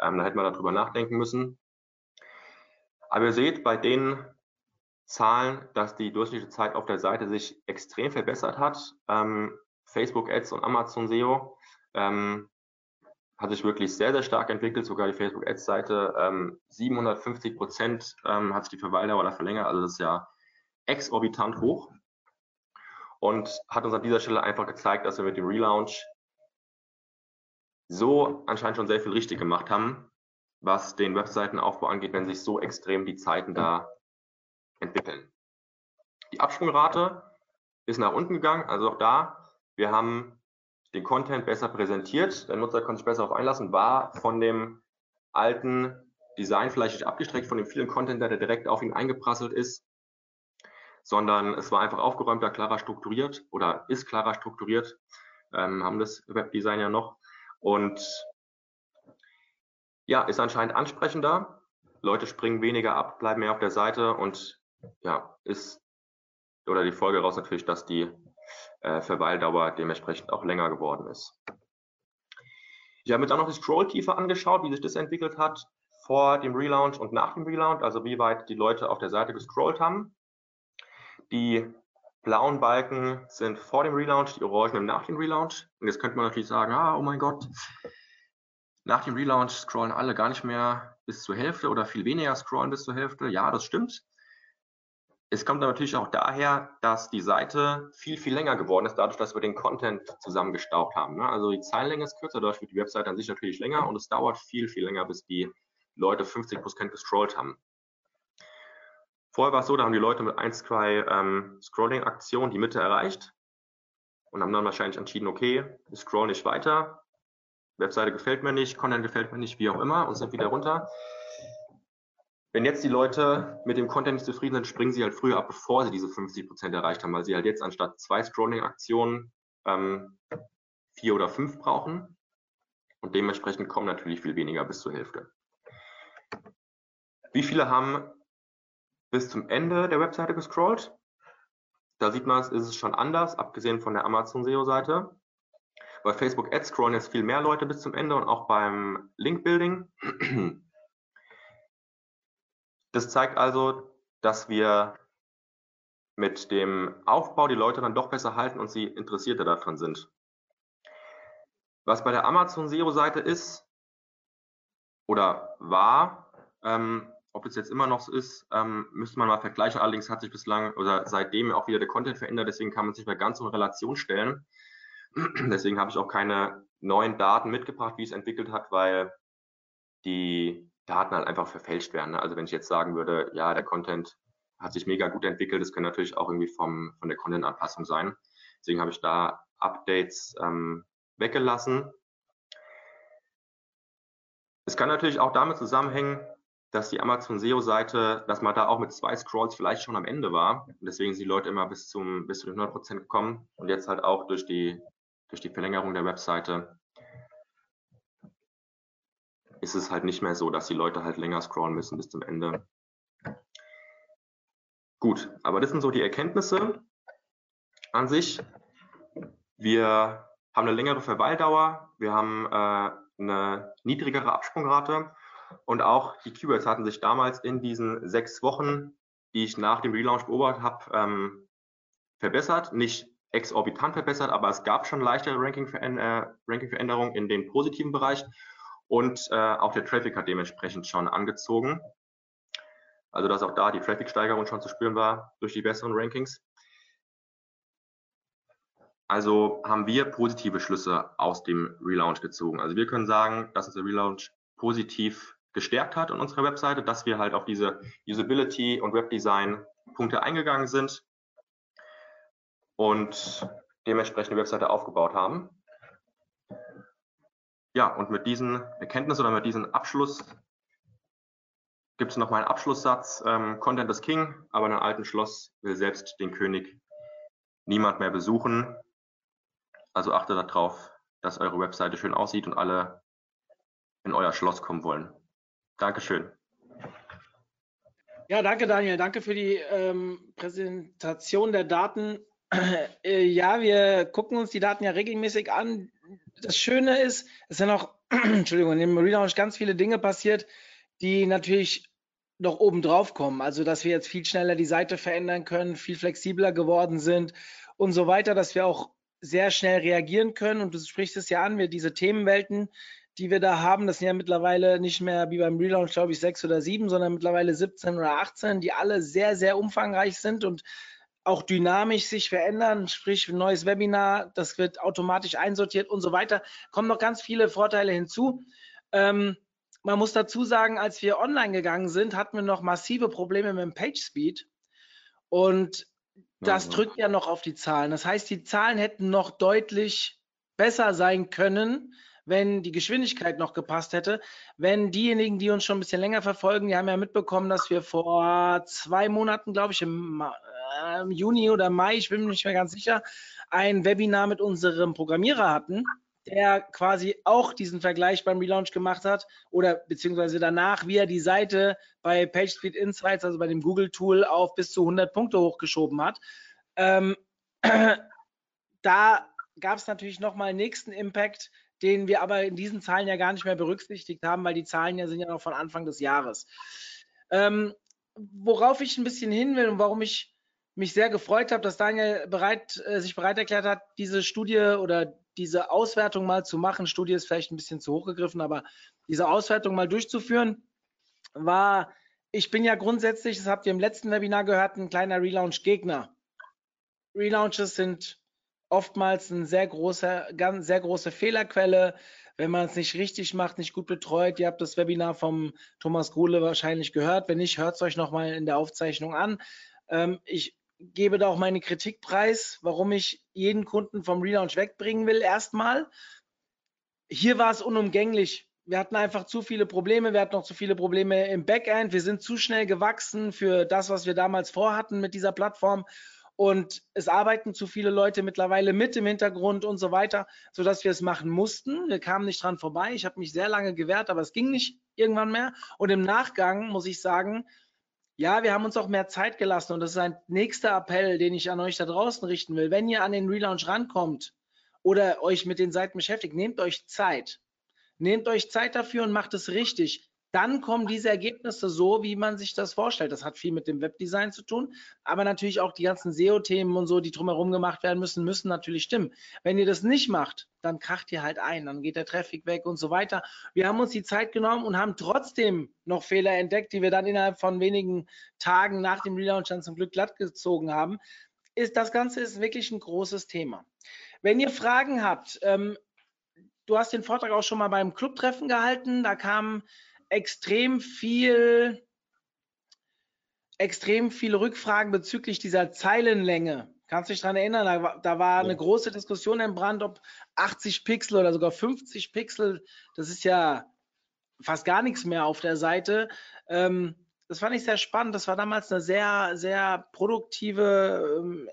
Ähm, da hätte man darüber nachdenken müssen. Aber ihr seht bei den Zahlen, dass die durchschnittliche Zeit auf der Seite sich extrem verbessert hat. Ähm, Facebook Ads und Amazon SEO ähm, hat sich wirklich sehr, sehr stark entwickelt. Sogar die Facebook Ads Seite ähm, 750 Prozent ähm, hat sich die Verweildauer da verlängert. Also das ist ja exorbitant hoch und hat uns an dieser Stelle einfach gezeigt, dass wir mit dem Relaunch so anscheinend schon sehr viel richtig gemacht haben, was den Webseitenaufbau angeht, wenn sich so extrem die Zeiten da entwickeln. Die Absprungrate ist nach unten gegangen, also auch da, wir haben den Content besser präsentiert, der Nutzer konnte sich besser darauf einlassen, war von dem alten Design vielleicht nicht abgestreckt, von dem vielen Content, der direkt auf ihn eingeprasselt ist, sondern es war einfach aufgeräumter, klarer strukturiert oder ist klarer strukturiert, ähm, haben das Webdesign ja noch und ja, ist anscheinend ansprechender. Leute springen weniger ab, bleiben mehr auf der Seite und ja, ist oder die Folge daraus natürlich, dass die äh, Verweildauer dementsprechend auch länger geworden ist. Ich habe mir dann noch die Scrolltiefe angeschaut, wie sich das entwickelt hat vor dem Relaunch und nach dem Relaunch, also wie weit die Leute auf der Seite gescrollt haben. Die blauen Balken sind vor dem Relaunch, die orangen nach dem Relaunch. Und jetzt könnte man natürlich sagen, ah, oh mein Gott, nach dem Relaunch scrollen alle gar nicht mehr bis zur Hälfte oder viel weniger scrollen bis zur Hälfte. Ja, das stimmt. Es kommt natürlich auch daher, dass die Seite viel, viel länger geworden ist, dadurch, dass wir den Content zusammengestaucht haben. Ne? Also die Zeilenlänge ist kürzer, dadurch wird die Webseite an sich natürlich länger und es dauert viel, viel länger, bis die Leute 50 Prozent gescrollt haben. Vorher war es so, da haben die Leute mit ein, zwei ähm, Scrolling-Aktionen die Mitte erreicht und haben dann wahrscheinlich entschieden, okay, ich scroll nicht weiter, Webseite gefällt mir nicht, Content gefällt mir nicht, wie auch immer, und sind wieder runter. Wenn jetzt die Leute mit dem Content nicht zufrieden sind, springen sie halt früher ab, bevor sie diese 50 Prozent erreicht haben, weil sie halt jetzt anstatt zwei Scrolling-Aktionen ähm, vier oder fünf brauchen. Und dementsprechend kommen natürlich viel weniger bis zur Hälfte. Wie viele haben bis zum Ende der Webseite gescrollt? Da sieht man, ist es schon anders, abgesehen von der Amazon SEO-Seite. Bei Facebook Ads scrollen jetzt viel mehr Leute bis zum Ende und auch beim Link Building. Das zeigt also, dass wir mit dem Aufbau die Leute dann doch besser halten und sie interessierter daran sind. Was bei der Amazon SEO-Seite ist oder war, ähm, ob es jetzt immer noch so ist, ähm, müsste man mal vergleichen. Allerdings hat sich bislang oder seitdem auch wieder der Content verändert, deswegen kann man sich bei ganz so in Relation stellen. deswegen habe ich auch keine neuen Daten mitgebracht, wie es entwickelt hat, weil die Daten halt einfach verfälscht werden. Ne? Also wenn ich jetzt sagen würde, ja, der Content hat sich mega gut entwickelt, das kann natürlich auch irgendwie vom, von der Content-Anpassung sein. Deswegen habe ich da Updates ähm, weggelassen. Es kann natürlich auch damit zusammenhängen, dass die Amazon SEO-Seite, dass man da auch mit zwei Scrolls vielleicht schon am Ende war. Und deswegen sind die Leute immer bis zum bis zu den 100 Prozent gekommen und jetzt halt auch durch die durch die Verlängerung der Webseite ist es halt nicht mehr so, dass die Leute halt länger scrollen müssen bis zum Ende. Gut, aber das sind so die Erkenntnisse an sich. Wir haben eine längere Verweildauer, wir haben äh, eine niedrigere Absprungrate und auch die Keywords hatten sich damals in diesen sechs Wochen, die ich nach dem Relaunch beobachtet habe, ähm, verbessert. Nicht exorbitant verbessert, aber es gab schon leichte äh, Ranking-Veränderungen in den positiven Bereich und äh, auch der Traffic hat dementsprechend schon angezogen. Also dass auch da die Traffic-Steigerung schon zu spüren war durch die besseren Rankings. Also haben wir positive Schlüsse aus dem Relaunch gezogen. Also wir können sagen, dass uns der Relaunch positiv gestärkt hat an unserer Webseite, dass wir halt auf diese Usability und Webdesign Punkte eingegangen sind und dementsprechend die Webseite aufgebaut haben. Ja, und mit diesen Erkenntnissen oder mit diesem Abschluss gibt es noch mal einen Abschlusssatz. Ähm, Content is King, aber in einem alten Schloss will selbst den König niemand mehr besuchen. Also achtet darauf, dass eure Webseite schön aussieht und alle in euer Schloss kommen wollen. Dankeschön. Ja, danke Daniel. Danke für die ähm, Präsentation der Daten. Äh, ja, wir gucken uns die Daten ja regelmäßig an. Das Schöne ist, es sind auch, Entschuldigung, im Relaunch ganz viele Dinge passiert, die natürlich noch oben drauf kommen. Also, dass wir jetzt viel schneller die Seite verändern können, viel flexibler geworden sind und so weiter, dass wir auch sehr schnell reagieren können. Und du sprichst es ja an, wir diese Themenwelten, die wir da haben, das sind ja mittlerweile nicht mehr wie beim Relaunch, glaube ich, sechs oder sieben, sondern mittlerweile 17 oder 18, die alle sehr, sehr umfangreich sind und auch dynamisch sich verändern, sprich ein neues Webinar, das wird automatisch einsortiert und so weiter. Kommen noch ganz viele Vorteile hinzu. Ähm, man muss dazu sagen, als wir online gegangen sind, hatten wir noch massive Probleme mit dem Page Speed und das mhm. drückt ja noch auf die Zahlen. Das heißt, die Zahlen hätten noch deutlich besser sein können, wenn die Geschwindigkeit noch gepasst hätte. Wenn diejenigen, die uns schon ein bisschen länger verfolgen, die haben ja mitbekommen, dass wir vor zwei Monaten, glaube ich, im, äh, Juni oder Mai, ich bin mir nicht mehr ganz sicher, ein Webinar mit unserem Programmierer hatten, der quasi auch diesen Vergleich beim Relaunch gemacht hat oder beziehungsweise danach, wie er die Seite bei PageSpeed Insights, also bei dem Google-Tool, auf bis zu 100 Punkte hochgeschoben hat. Ähm, da gab es natürlich nochmal einen nächsten Impact, den wir aber in diesen Zahlen ja gar nicht mehr berücksichtigt haben, weil die Zahlen ja sind ja noch von Anfang des Jahres. Ähm, worauf ich ein bisschen hin will und warum ich mich sehr gefreut habe, dass Daniel bereit, äh, sich bereit erklärt hat, diese Studie oder diese Auswertung mal zu machen. Studie ist vielleicht ein bisschen zu hoch gegriffen, aber diese Auswertung mal durchzuführen, war, ich bin ja grundsätzlich, das habt ihr im letzten Webinar gehört, ein kleiner Relaunch-Gegner. Relaunches sind oftmals eine sehr große, ganz, sehr große Fehlerquelle, wenn man es nicht richtig macht, nicht gut betreut. Ihr habt das Webinar vom Thomas Gruhle wahrscheinlich gehört. Wenn nicht, hört es euch nochmal in der Aufzeichnung an. Ähm, ich gebe da auch meine Kritik preis, warum ich jeden Kunden vom Relaunch wegbringen will. Erstmal, hier war es unumgänglich. Wir hatten einfach zu viele Probleme. Wir hatten noch zu viele Probleme im Backend. Wir sind zu schnell gewachsen für das, was wir damals vorhatten mit dieser Plattform und es arbeiten zu viele Leute mittlerweile mit im Hintergrund und so weiter, sodass wir es machen mussten. Wir kamen nicht dran vorbei. Ich habe mich sehr lange gewehrt, aber es ging nicht irgendwann mehr. Und im Nachgang muss ich sagen, ja, wir haben uns auch mehr Zeit gelassen und das ist ein nächster Appell, den ich an euch da draußen richten will. Wenn ihr an den Relaunch rankommt oder euch mit den Seiten beschäftigt, nehmt euch Zeit. Nehmt euch Zeit dafür und macht es richtig dann kommen diese Ergebnisse so, wie man sich das vorstellt. Das hat viel mit dem Webdesign zu tun, aber natürlich auch die ganzen SEO-Themen und so, die drumherum gemacht werden müssen, müssen natürlich stimmen. Wenn ihr das nicht macht, dann kracht ihr halt ein, dann geht der Traffic weg und so weiter. Wir haben uns die Zeit genommen und haben trotzdem noch Fehler entdeckt, die wir dann innerhalb von wenigen Tagen nach dem Relaunch dann zum Glück glatt gezogen haben. Ist, das Ganze ist wirklich ein großes Thema. Wenn ihr Fragen habt, ähm, du hast den Vortrag auch schon mal beim Clubtreffen gehalten, da kamen extrem viel, extrem viele Rückfragen bezüglich dieser Zeilenlänge. Kannst du dich daran erinnern? Da, da war ja. eine große Diskussion Brand, ob 80 Pixel oder sogar 50 Pixel, das ist ja fast gar nichts mehr auf der Seite. Ähm, das fand ich sehr spannend. Das war damals eine sehr, sehr produktive, ähm,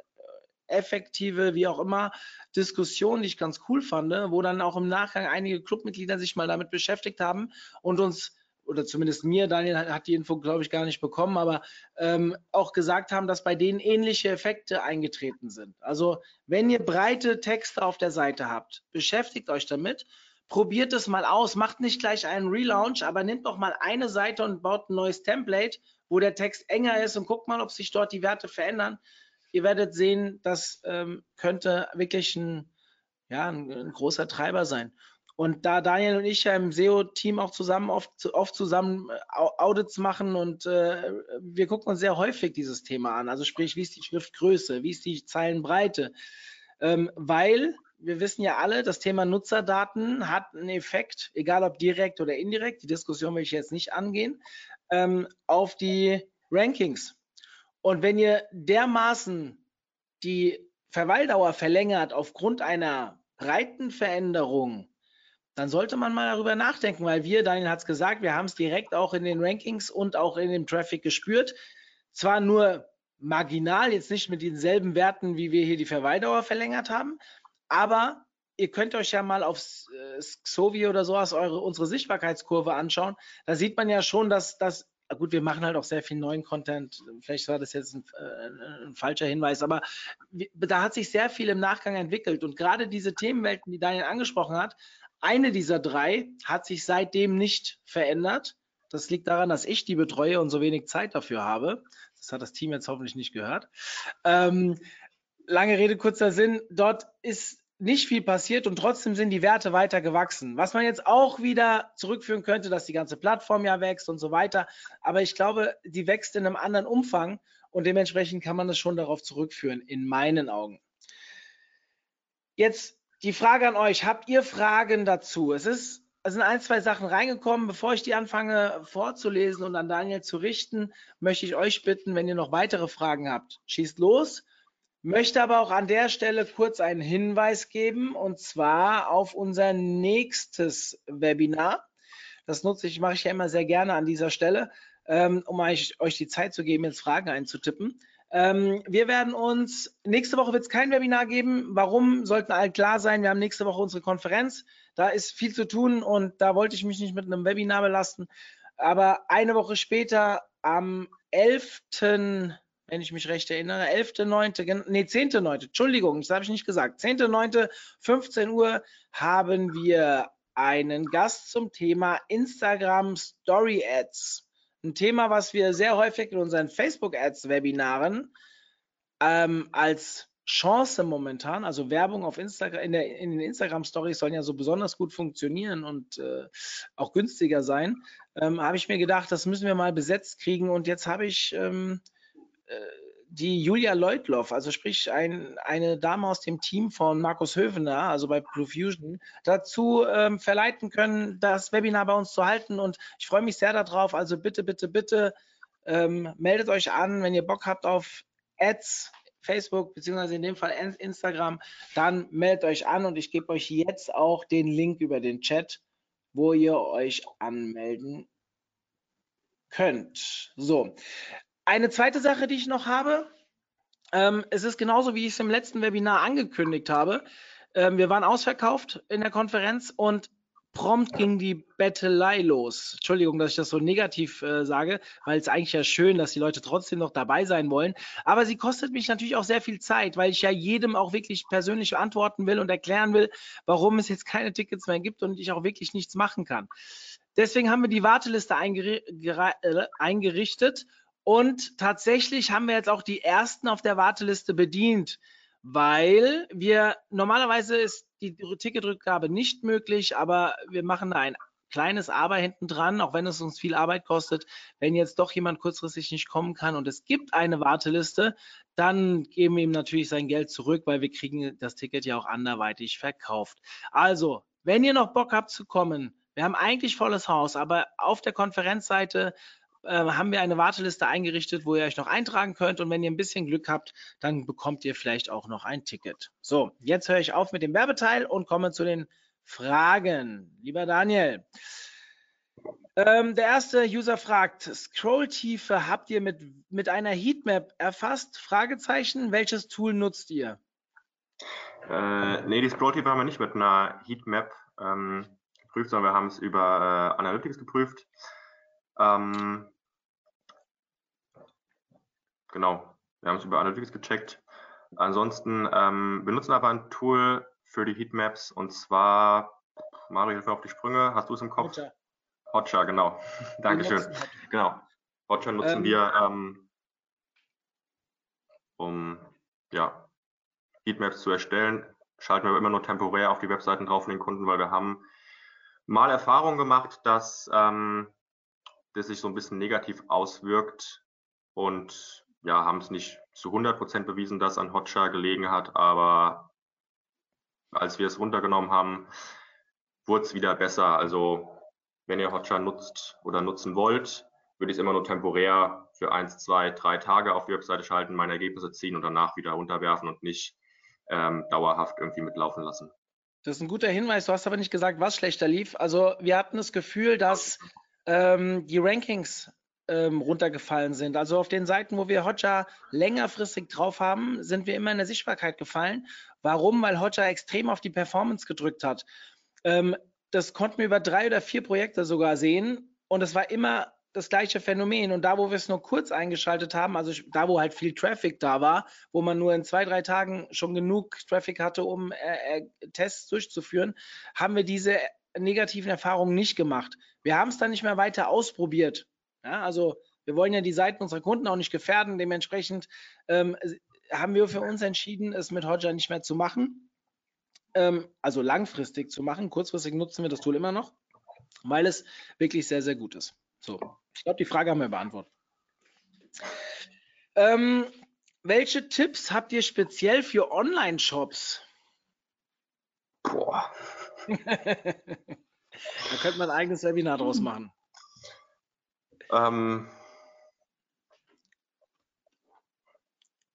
effektive, wie auch immer, Diskussion, die ich ganz cool fand, wo dann auch im Nachgang einige Clubmitglieder sich mal damit beschäftigt haben und uns oder zumindest mir, Daniel hat die Info, glaube ich, gar nicht bekommen, aber ähm, auch gesagt haben, dass bei denen ähnliche Effekte eingetreten sind. Also wenn ihr breite Texte auf der Seite habt, beschäftigt euch damit, probiert es mal aus, macht nicht gleich einen Relaunch, aber nehmt doch mal eine Seite und baut ein neues Template, wo der Text enger ist und guckt mal, ob sich dort die Werte verändern. Ihr werdet sehen, das ähm, könnte wirklich ein, ja, ein, ein großer Treiber sein. Und da Daniel und ich ja im SEO-Team auch zusammen oft, oft zusammen äh, Audits machen und äh, wir gucken uns sehr häufig dieses Thema an. Also sprich, wie ist die Schriftgröße, wie ist die Zeilenbreite, ähm, weil wir wissen ja alle, das Thema Nutzerdaten hat einen Effekt, egal ob direkt oder indirekt, die Diskussion will ich jetzt nicht angehen, ähm, auf die Rankings. Und wenn ihr dermaßen die Verweildauer verlängert aufgrund einer breiten Veränderung, dann sollte man mal darüber nachdenken, weil wir, Daniel hat es gesagt, wir haben es direkt auch in den Rankings und auch in dem Traffic gespürt. Zwar nur marginal, jetzt nicht mit denselben Werten, wie wir hier die Verweildauer verlängert haben, aber ihr könnt euch ja mal auf äh, Xovi oder sowas eure, unsere Sichtbarkeitskurve anschauen. Da sieht man ja schon, dass das gut, wir machen halt auch sehr viel neuen Content. Vielleicht war das jetzt ein, äh, ein falscher Hinweis, aber da hat sich sehr viel im Nachgang entwickelt. Und gerade diese Themenwelten, die Daniel angesprochen hat, eine dieser drei hat sich seitdem nicht verändert. Das liegt daran, dass ich die betreue und so wenig Zeit dafür habe. Das hat das Team jetzt hoffentlich nicht gehört. Ähm, lange Rede, kurzer Sinn. Dort ist nicht viel passiert und trotzdem sind die Werte weiter gewachsen. Was man jetzt auch wieder zurückführen könnte, dass die ganze Plattform ja wächst und so weiter. Aber ich glaube, die wächst in einem anderen Umfang und dementsprechend kann man das schon darauf zurückführen, in meinen Augen. Jetzt die Frage an euch. Habt ihr Fragen dazu? Es ist es sind ein, zwei Sachen reingekommen. Bevor ich die anfange vorzulesen und an Daniel zu richten, möchte ich euch bitten, wenn ihr noch weitere Fragen habt, schießt los. Möchte aber auch an der Stelle kurz einen Hinweis geben und zwar auf unser nächstes Webinar. Das nutze ich, mache ich ja immer sehr gerne an dieser Stelle, ähm, um euch, euch die Zeit zu geben, jetzt Fragen einzutippen. Ähm, wir werden uns, nächste Woche wird es kein Webinar geben. Warum, sollten alle klar sein. Wir haben nächste Woche unsere Konferenz. Da ist viel zu tun und da wollte ich mich nicht mit einem Webinar belasten. Aber eine Woche später, am 11 wenn ich mich recht erinnere, 11.9., nee, 10.9., Entschuldigung, das habe ich nicht gesagt, 10.9., 15 Uhr haben wir einen Gast zum Thema Instagram Story Ads. Ein Thema, was wir sehr häufig in unseren Facebook Ads Webinaren ähm, als Chance momentan, also Werbung auf Instagram, in, in den Instagram Stories sollen ja so besonders gut funktionieren und äh, auch günstiger sein, ähm, habe ich mir gedacht, das müssen wir mal besetzt kriegen. Und jetzt habe ich ähm, die Julia Leutloff, also sprich ein, eine Dame aus dem Team von Markus Hövener, also bei Blue Fusion, dazu ähm, verleiten können, das Webinar bei uns zu halten. Und ich freue mich sehr darauf. Also bitte, bitte, bitte ähm, meldet euch an, wenn ihr Bock habt auf Ads, Facebook beziehungsweise in dem Fall Instagram, dann meldet euch an und ich gebe euch jetzt auch den Link über den Chat, wo ihr euch anmelden könnt. So, eine zweite Sache, die ich noch habe, ähm, es ist genauso, wie ich es im letzten Webinar angekündigt habe. Ähm, wir waren ausverkauft in der Konferenz und prompt ging die Bettelei los. Entschuldigung, dass ich das so negativ äh, sage, weil es eigentlich ja schön, dass die Leute trotzdem noch dabei sein wollen. Aber sie kostet mich natürlich auch sehr viel Zeit, weil ich ja jedem auch wirklich persönlich antworten will und erklären will, warum es jetzt keine Tickets mehr gibt und ich auch wirklich nichts machen kann. Deswegen haben wir die Warteliste äh, eingerichtet und tatsächlich haben wir jetzt auch die ersten auf der Warteliste bedient, weil wir normalerweise ist die Ticketrückgabe nicht möglich, aber wir machen da ein kleines Aber hinten dran, auch wenn es uns viel Arbeit kostet. Wenn jetzt doch jemand kurzfristig nicht kommen kann und es gibt eine Warteliste, dann geben wir ihm natürlich sein Geld zurück, weil wir kriegen das Ticket ja auch anderweitig verkauft. Also, wenn ihr noch Bock habt zu kommen, wir haben eigentlich volles Haus, aber auf der Konferenzseite haben wir eine Warteliste eingerichtet, wo ihr euch noch eintragen könnt. Und wenn ihr ein bisschen Glück habt, dann bekommt ihr vielleicht auch noch ein Ticket. So, jetzt höre ich auf mit dem Werbeteil und komme zu den Fragen. Lieber Daniel, ähm, der erste User fragt, Scrolltiefe habt ihr mit, mit einer Heatmap erfasst? Fragezeichen, welches Tool nutzt ihr? Äh, nee, die Scrolltiefe haben wir nicht mit einer Heatmap ähm, geprüft, sondern wir haben es über äh, Analytics geprüft. Ähm, genau, wir haben es über Analytics gecheckt. Ansonsten ähm, wir nutzen aber ein Tool für die Heatmaps und zwar, Mario, hilf mir auf die Sprünge, hast du es im Kopf? Hotjar. Hotjar, genau. Dankeschön. Hotjar. Genau. Hotjar nutzen ähm, wir, ähm, um ja, Heatmaps zu erstellen. Schalten wir immer nur temporär auf die Webseiten drauf von den Kunden, weil wir haben mal Erfahrung gemacht, dass ähm, das sich so ein bisschen negativ auswirkt und ja, haben es nicht zu 100 Prozent bewiesen, dass an Hotjar gelegen hat, aber als wir es runtergenommen haben, wurde es wieder besser. Also wenn ihr Hotjar nutzt oder nutzen wollt, würde ich es immer nur temporär für eins, zwei, drei Tage auf die Webseite schalten, meine Ergebnisse ziehen und danach wieder runterwerfen und nicht ähm, dauerhaft irgendwie mitlaufen lassen. Das ist ein guter Hinweis. Du hast aber nicht gesagt, was schlechter lief. Also wir hatten das Gefühl, dass ähm, die Rankings ähm, runtergefallen sind. Also auf den Seiten, wo wir Hotjar längerfristig drauf haben, sind wir immer in der Sichtbarkeit gefallen. Warum? Weil Hotjar extrem auf die Performance gedrückt hat. Ähm, das konnten wir über drei oder vier Projekte sogar sehen und es war immer das gleiche Phänomen. Und da, wo wir es nur kurz eingeschaltet haben, also da, wo halt viel Traffic da war, wo man nur in zwei, drei Tagen schon genug Traffic hatte, um äh, äh, Tests durchzuführen, haben wir diese negativen Erfahrungen nicht gemacht. Wir haben es dann nicht mehr weiter ausprobiert. Ja, also wir wollen ja die Seiten unserer Kunden auch nicht gefährden. Dementsprechend ähm, haben wir für uns entschieden, es mit Hodja nicht mehr zu machen. Ähm, also langfristig zu machen. Kurzfristig nutzen wir das Tool immer noch, weil es wirklich sehr, sehr gut ist. So, ich glaube, die Frage haben wir beantwortet. Ähm, welche Tipps habt ihr speziell für Online-Shops? Boah. da könnte man ein eigenes Webinar draus machen. Ähm,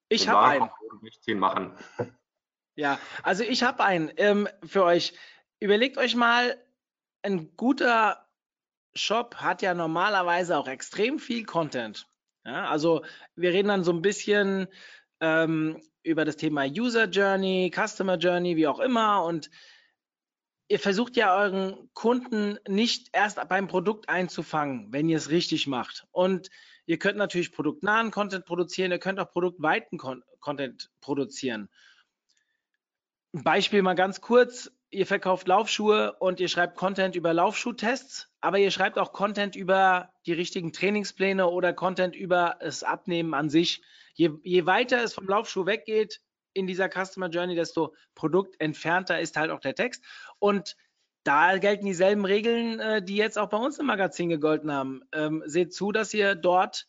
ich habe einen. 16 machen. Ja, also ich habe einen ähm, für euch. Überlegt euch mal, ein guter Shop hat ja normalerweise auch extrem viel Content. Ja, also wir reden dann so ein bisschen ähm, über das Thema User Journey, Customer Journey, wie auch immer. Und ihr versucht ja euren Kunden nicht erst beim Produkt einzufangen, wenn ihr es richtig macht. Und ihr könnt natürlich produktnahen Content produzieren, ihr könnt auch produktweiten Con Content produzieren. Beispiel mal ganz kurz. Ihr verkauft Laufschuhe und ihr schreibt Content über Laufschuhtests, aber ihr schreibt auch Content über die richtigen Trainingspläne oder Content über das Abnehmen an sich. Je, je weiter es vom Laufschuh weggeht, in dieser Customer Journey, desto produktentfernter ist halt auch der Text. Und da gelten dieselben Regeln, äh, die jetzt auch bei uns im Magazin gegolten haben. Ähm, seht zu, dass ihr dort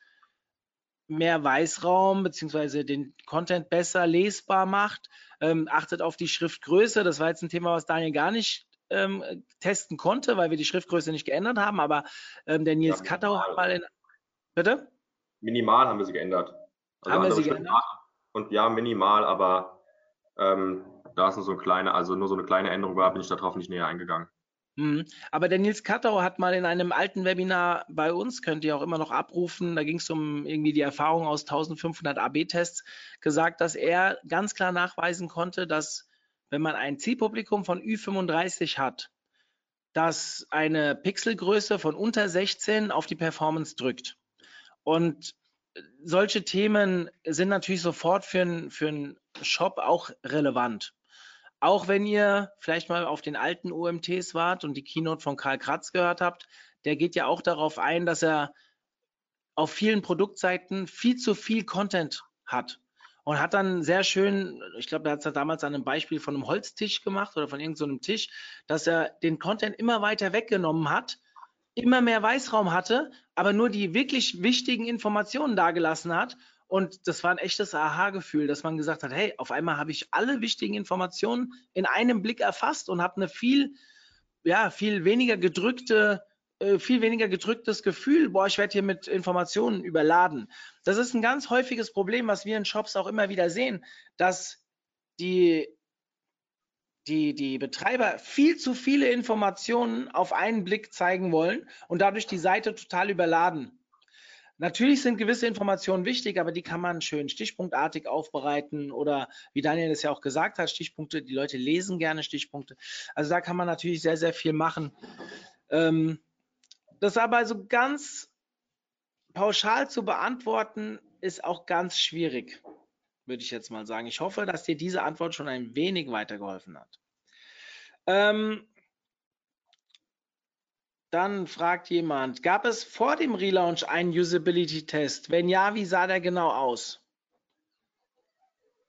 mehr Weißraum beziehungsweise den Content besser lesbar macht. Ähm, achtet auf die Schriftgröße. Das war jetzt ein Thema, was Daniel gar nicht ähm, testen konnte, weil wir die Schriftgröße nicht geändert haben. Aber ähm, der Nils ja, Kattau hat mal in. Bitte? Minimal haben wir sie geändert. Also haben wir sie geändert? Und ja, minimal, aber ähm, da ist nur so eine kleine, also nur so eine kleine Änderung war, bin ich darauf nicht näher eingegangen. Mhm. Aber der Nils Kattau hat mal in einem alten Webinar bei uns, könnt ihr auch immer noch abrufen, da ging es um irgendwie die Erfahrung aus 1500 AB-Tests, gesagt, dass er ganz klar nachweisen konnte, dass wenn man ein Zielpublikum von Ü35 hat, dass eine Pixelgröße von unter 16 auf die Performance drückt. Und solche Themen sind natürlich sofort für, ein, für einen Shop auch relevant. Auch wenn ihr vielleicht mal auf den alten OMTs wart und die Keynote von Karl Kratz gehört habt, der geht ja auch darauf ein, dass er auf vielen Produktseiten viel zu viel Content hat und hat dann sehr schön, ich glaube, er hat es damals an einem Beispiel von einem Holztisch gemacht oder von irgendeinem so Tisch, dass er den Content immer weiter weggenommen hat immer mehr Weißraum hatte, aber nur die wirklich wichtigen Informationen dagelassen hat. Und das war ein echtes Aha-Gefühl, dass man gesagt hat, hey, auf einmal habe ich alle wichtigen Informationen in einem Blick erfasst und habe eine viel, ja, viel weniger gedrückte, äh, viel weniger gedrücktes Gefühl, boah, ich werde hier mit Informationen überladen. Das ist ein ganz häufiges Problem, was wir in Shops auch immer wieder sehen, dass die die, die Betreiber viel zu viele Informationen auf einen Blick zeigen wollen und dadurch die Seite total überladen. Natürlich sind gewisse Informationen wichtig, aber die kann man schön stichpunktartig aufbereiten oder wie Daniel es ja auch gesagt hat, Stichpunkte, die Leute lesen gerne Stichpunkte. Also da kann man natürlich sehr, sehr viel machen. Ähm, das aber so ganz pauschal zu beantworten, ist auch ganz schwierig würde ich jetzt mal sagen. Ich hoffe, dass dir diese Antwort schon ein wenig weitergeholfen hat. Ähm, dann fragt jemand, gab es vor dem Relaunch einen Usability-Test? Wenn ja, wie sah der genau aus?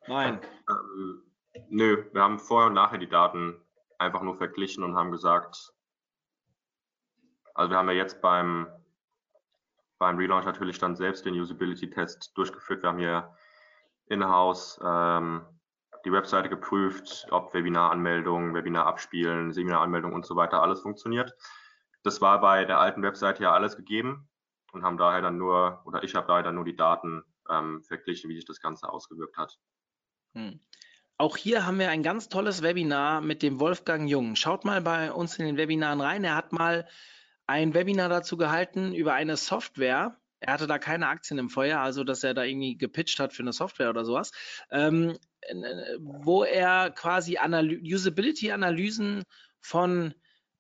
Nein. Ähm, nö, wir haben vorher und nachher die Daten einfach nur verglichen und haben gesagt, also wir haben ja jetzt beim, beim Relaunch natürlich dann selbst den Usability-Test durchgeführt. Wir haben hier in-house ähm, die Webseite geprüft, ob Webinaranmeldungen, Webinar abspielen, Seminaranmeldungen und so weiter alles funktioniert. Das war bei der alten Webseite ja alles gegeben und haben daher dann nur, oder ich habe daher dann nur die Daten ähm, verglichen, wie sich das Ganze ausgewirkt hat. Hm. Auch hier haben wir ein ganz tolles Webinar mit dem Wolfgang Jung. Schaut mal bei uns in den Webinaren rein. Er hat mal ein Webinar dazu gehalten über eine Software. Er hatte da keine Aktien im Feuer, also dass er da irgendwie gepitcht hat für eine Software oder sowas, ähm, wo er quasi Usability-Analysen von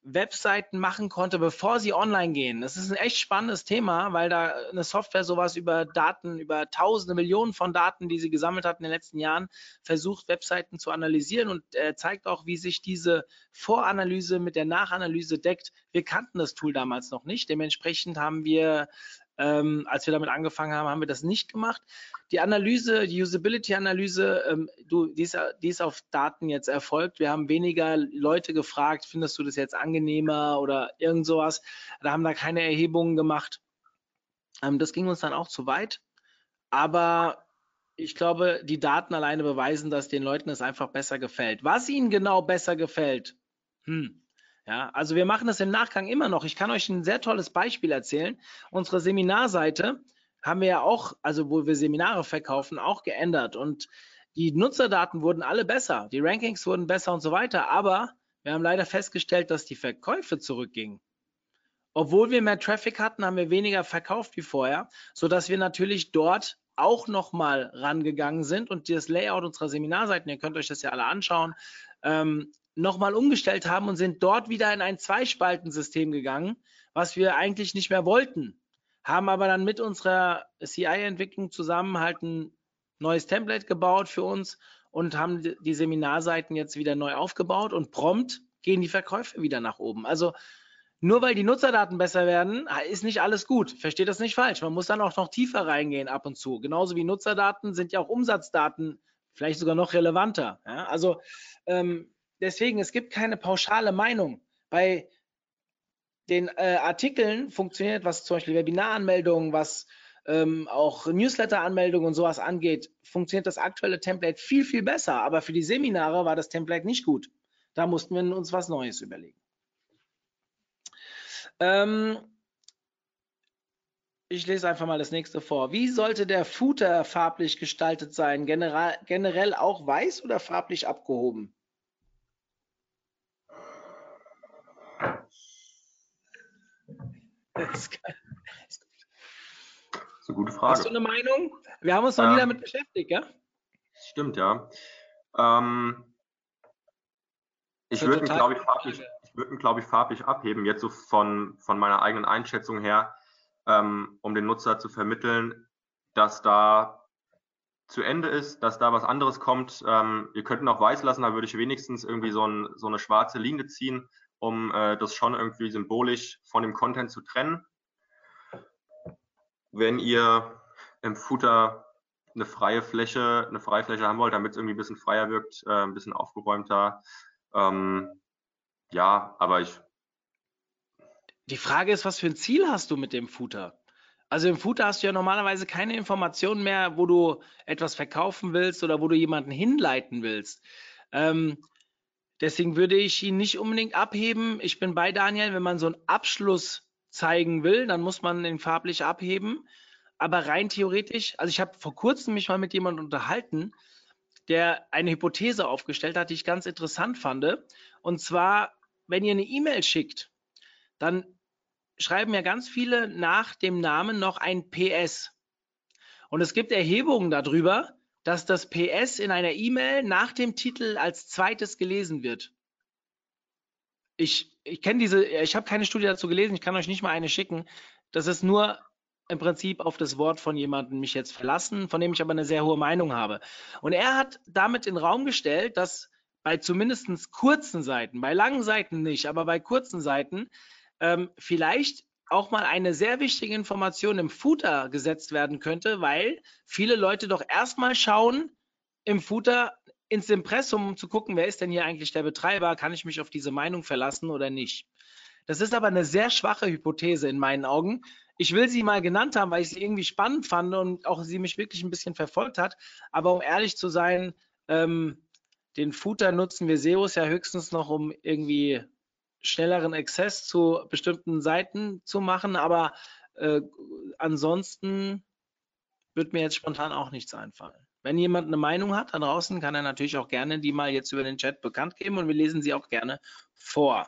Webseiten machen konnte, bevor sie online gehen. Das ist ein echt spannendes Thema, weil da eine Software sowas über Daten, über tausende Millionen von Daten, die sie gesammelt hat in den letzten Jahren, versucht, Webseiten zu analysieren und äh, zeigt auch, wie sich diese Voranalyse mit der Nachanalyse deckt. Wir kannten das Tool damals noch nicht. Dementsprechend haben wir ähm, als wir damit angefangen haben, haben wir das nicht gemacht. Die Analyse, die Usability-Analyse, ähm, du, die, ist, die ist auf Daten jetzt erfolgt. Wir haben weniger Leute gefragt, findest du das jetzt angenehmer oder irgend sowas. Da haben da keine Erhebungen gemacht. Ähm, das ging uns dann auch zu weit. Aber ich glaube, die Daten alleine beweisen, dass den Leuten es einfach besser gefällt. Was ihnen genau besser gefällt, hm, ja, also wir machen das im Nachgang immer noch. Ich kann euch ein sehr tolles Beispiel erzählen. Unsere Seminarseite haben wir ja auch, also wo wir Seminare verkaufen, auch geändert und die Nutzerdaten wurden alle besser, die Rankings wurden besser und so weiter, aber wir haben leider festgestellt, dass die Verkäufe zurückgingen. Obwohl wir mehr Traffic hatten, haben wir weniger verkauft wie vorher, sodass wir natürlich dort auch nochmal rangegangen sind und das Layout unserer Seminarseiten, ihr könnt euch das ja alle anschauen, ähm, nochmal umgestellt haben und sind dort wieder in ein Zweispaltensystem gegangen, was wir eigentlich nicht mehr wollten. Haben aber dann mit unserer CI-Entwicklung zusammen halt ein neues Template gebaut für uns und haben die Seminarseiten jetzt wieder neu aufgebaut und prompt gehen die Verkäufe wieder nach oben. Also nur weil die Nutzerdaten besser werden, ist nicht alles gut. Versteht das nicht falsch. Man muss dann auch noch tiefer reingehen ab und zu. Genauso wie Nutzerdaten sind ja auch Umsatzdaten vielleicht sogar noch relevanter. Ja? Also ähm, deswegen, es gibt keine pauschale Meinung. Bei den äh, Artikeln funktioniert, was zum Beispiel Webinaranmeldungen, was ähm, auch Newsletter-Anmeldungen und sowas angeht, funktioniert das aktuelle Template viel, viel besser. Aber für die Seminare war das Template nicht gut. Da mussten wir uns was Neues überlegen. Ähm, ich lese einfach mal das nächste vor. Wie sollte der Footer farblich gestaltet sein? General, generell auch weiß oder farblich abgehoben? Das ist, eine gute Frage. Hast du eine Meinung? Wir haben uns noch ähm, nie damit beschäftigt, ja? Stimmt, ja. Ähm, ich würde ihn, glaube ich, farblich, ich würde ihn, glaube ich, farblich abheben, jetzt so von, von meiner eigenen Einschätzung her, ähm, um den Nutzer zu vermitteln, dass da zu Ende ist, dass da was anderes kommt. Ähm, ihr könnt ihn auch weiß lassen, da würde ich wenigstens irgendwie so, ein, so eine schwarze Linie ziehen, um äh, das schon irgendwie symbolisch von dem Content zu trennen. Wenn ihr im Footer eine freie Fläche, eine freie Fläche haben wollt, damit es irgendwie ein bisschen freier wirkt, äh, ein bisschen aufgeräumter. Ähm, ja, aber ich. Die Frage ist, was für ein Ziel hast du mit dem Footer? Also im Footer hast du ja normalerweise keine Informationen mehr, wo du etwas verkaufen willst oder wo du jemanden hinleiten willst. Ähm, Deswegen würde ich ihn nicht unbedingt abheben. Ich bin bei Daniel, wenn man so einen Abschluss zeigen will, dann muss man den farblich abheben. Aber rein theoretisch, also ich habe vor kurzem mich mal mit jemandem unterhalten, der eine Hypothese aufgestellt hat, die ich ganz interessant fand. Und zwar, wenn ihr eine E-Mail schickt, dann schreiben ja ganz viele nach dem Namen noch ein PS. Und es gibt Erhebungen darüber, dass das PS in einer E-Mail nach dem Titel als zweites gelesen wird. Ich, ich kenne diese, ich habe keine Studie dazu gelesen, ich kann euch nicht mal eine schicken. Das ist nur im Prinzip auf das Wort von jemandem mich jetzt verlassen, von dem ich aber eine sehr hohe Meinung habe. Und er hat damit in den Raum gestellt, dass bei zumindest kurzen Seiten, bei langen Seiten nicht, aber bei kurzen Seiten ähm, vielleicht auch mal eine sehr wichtige Information im Footer gesetzt werden könnte, weil viele Leute doch erstmal schauen im Footer ins Impressum, um zu gucken, wer ist denn hier eigentlich der Betreiber, kann ich mich auf diese Meinung verlassen oder nicht. Das ist aber eine sehr schwache Hypothese in meinen Augen. Ich will sie mal genannt haben, weil ich sie irgendwie spannend fand und auch sie mich wirklich ein bisschen verfolgt hat. Aber um ehrlich zu sein, ähm, Den Footer nutzen wir SEOs ja höchstens noch, um irgendwie schnelleren Access zu bestimmten Seiten zu machen, aber äh, ansonsten wird mir jetzt spontan auch nichts einfallen. Wenn jemand eine Meinung hat da draußen, kann er natürlich auch gerne die mal jetzt über den Chat bekannt geben und wir lesen sie auch gerne vor.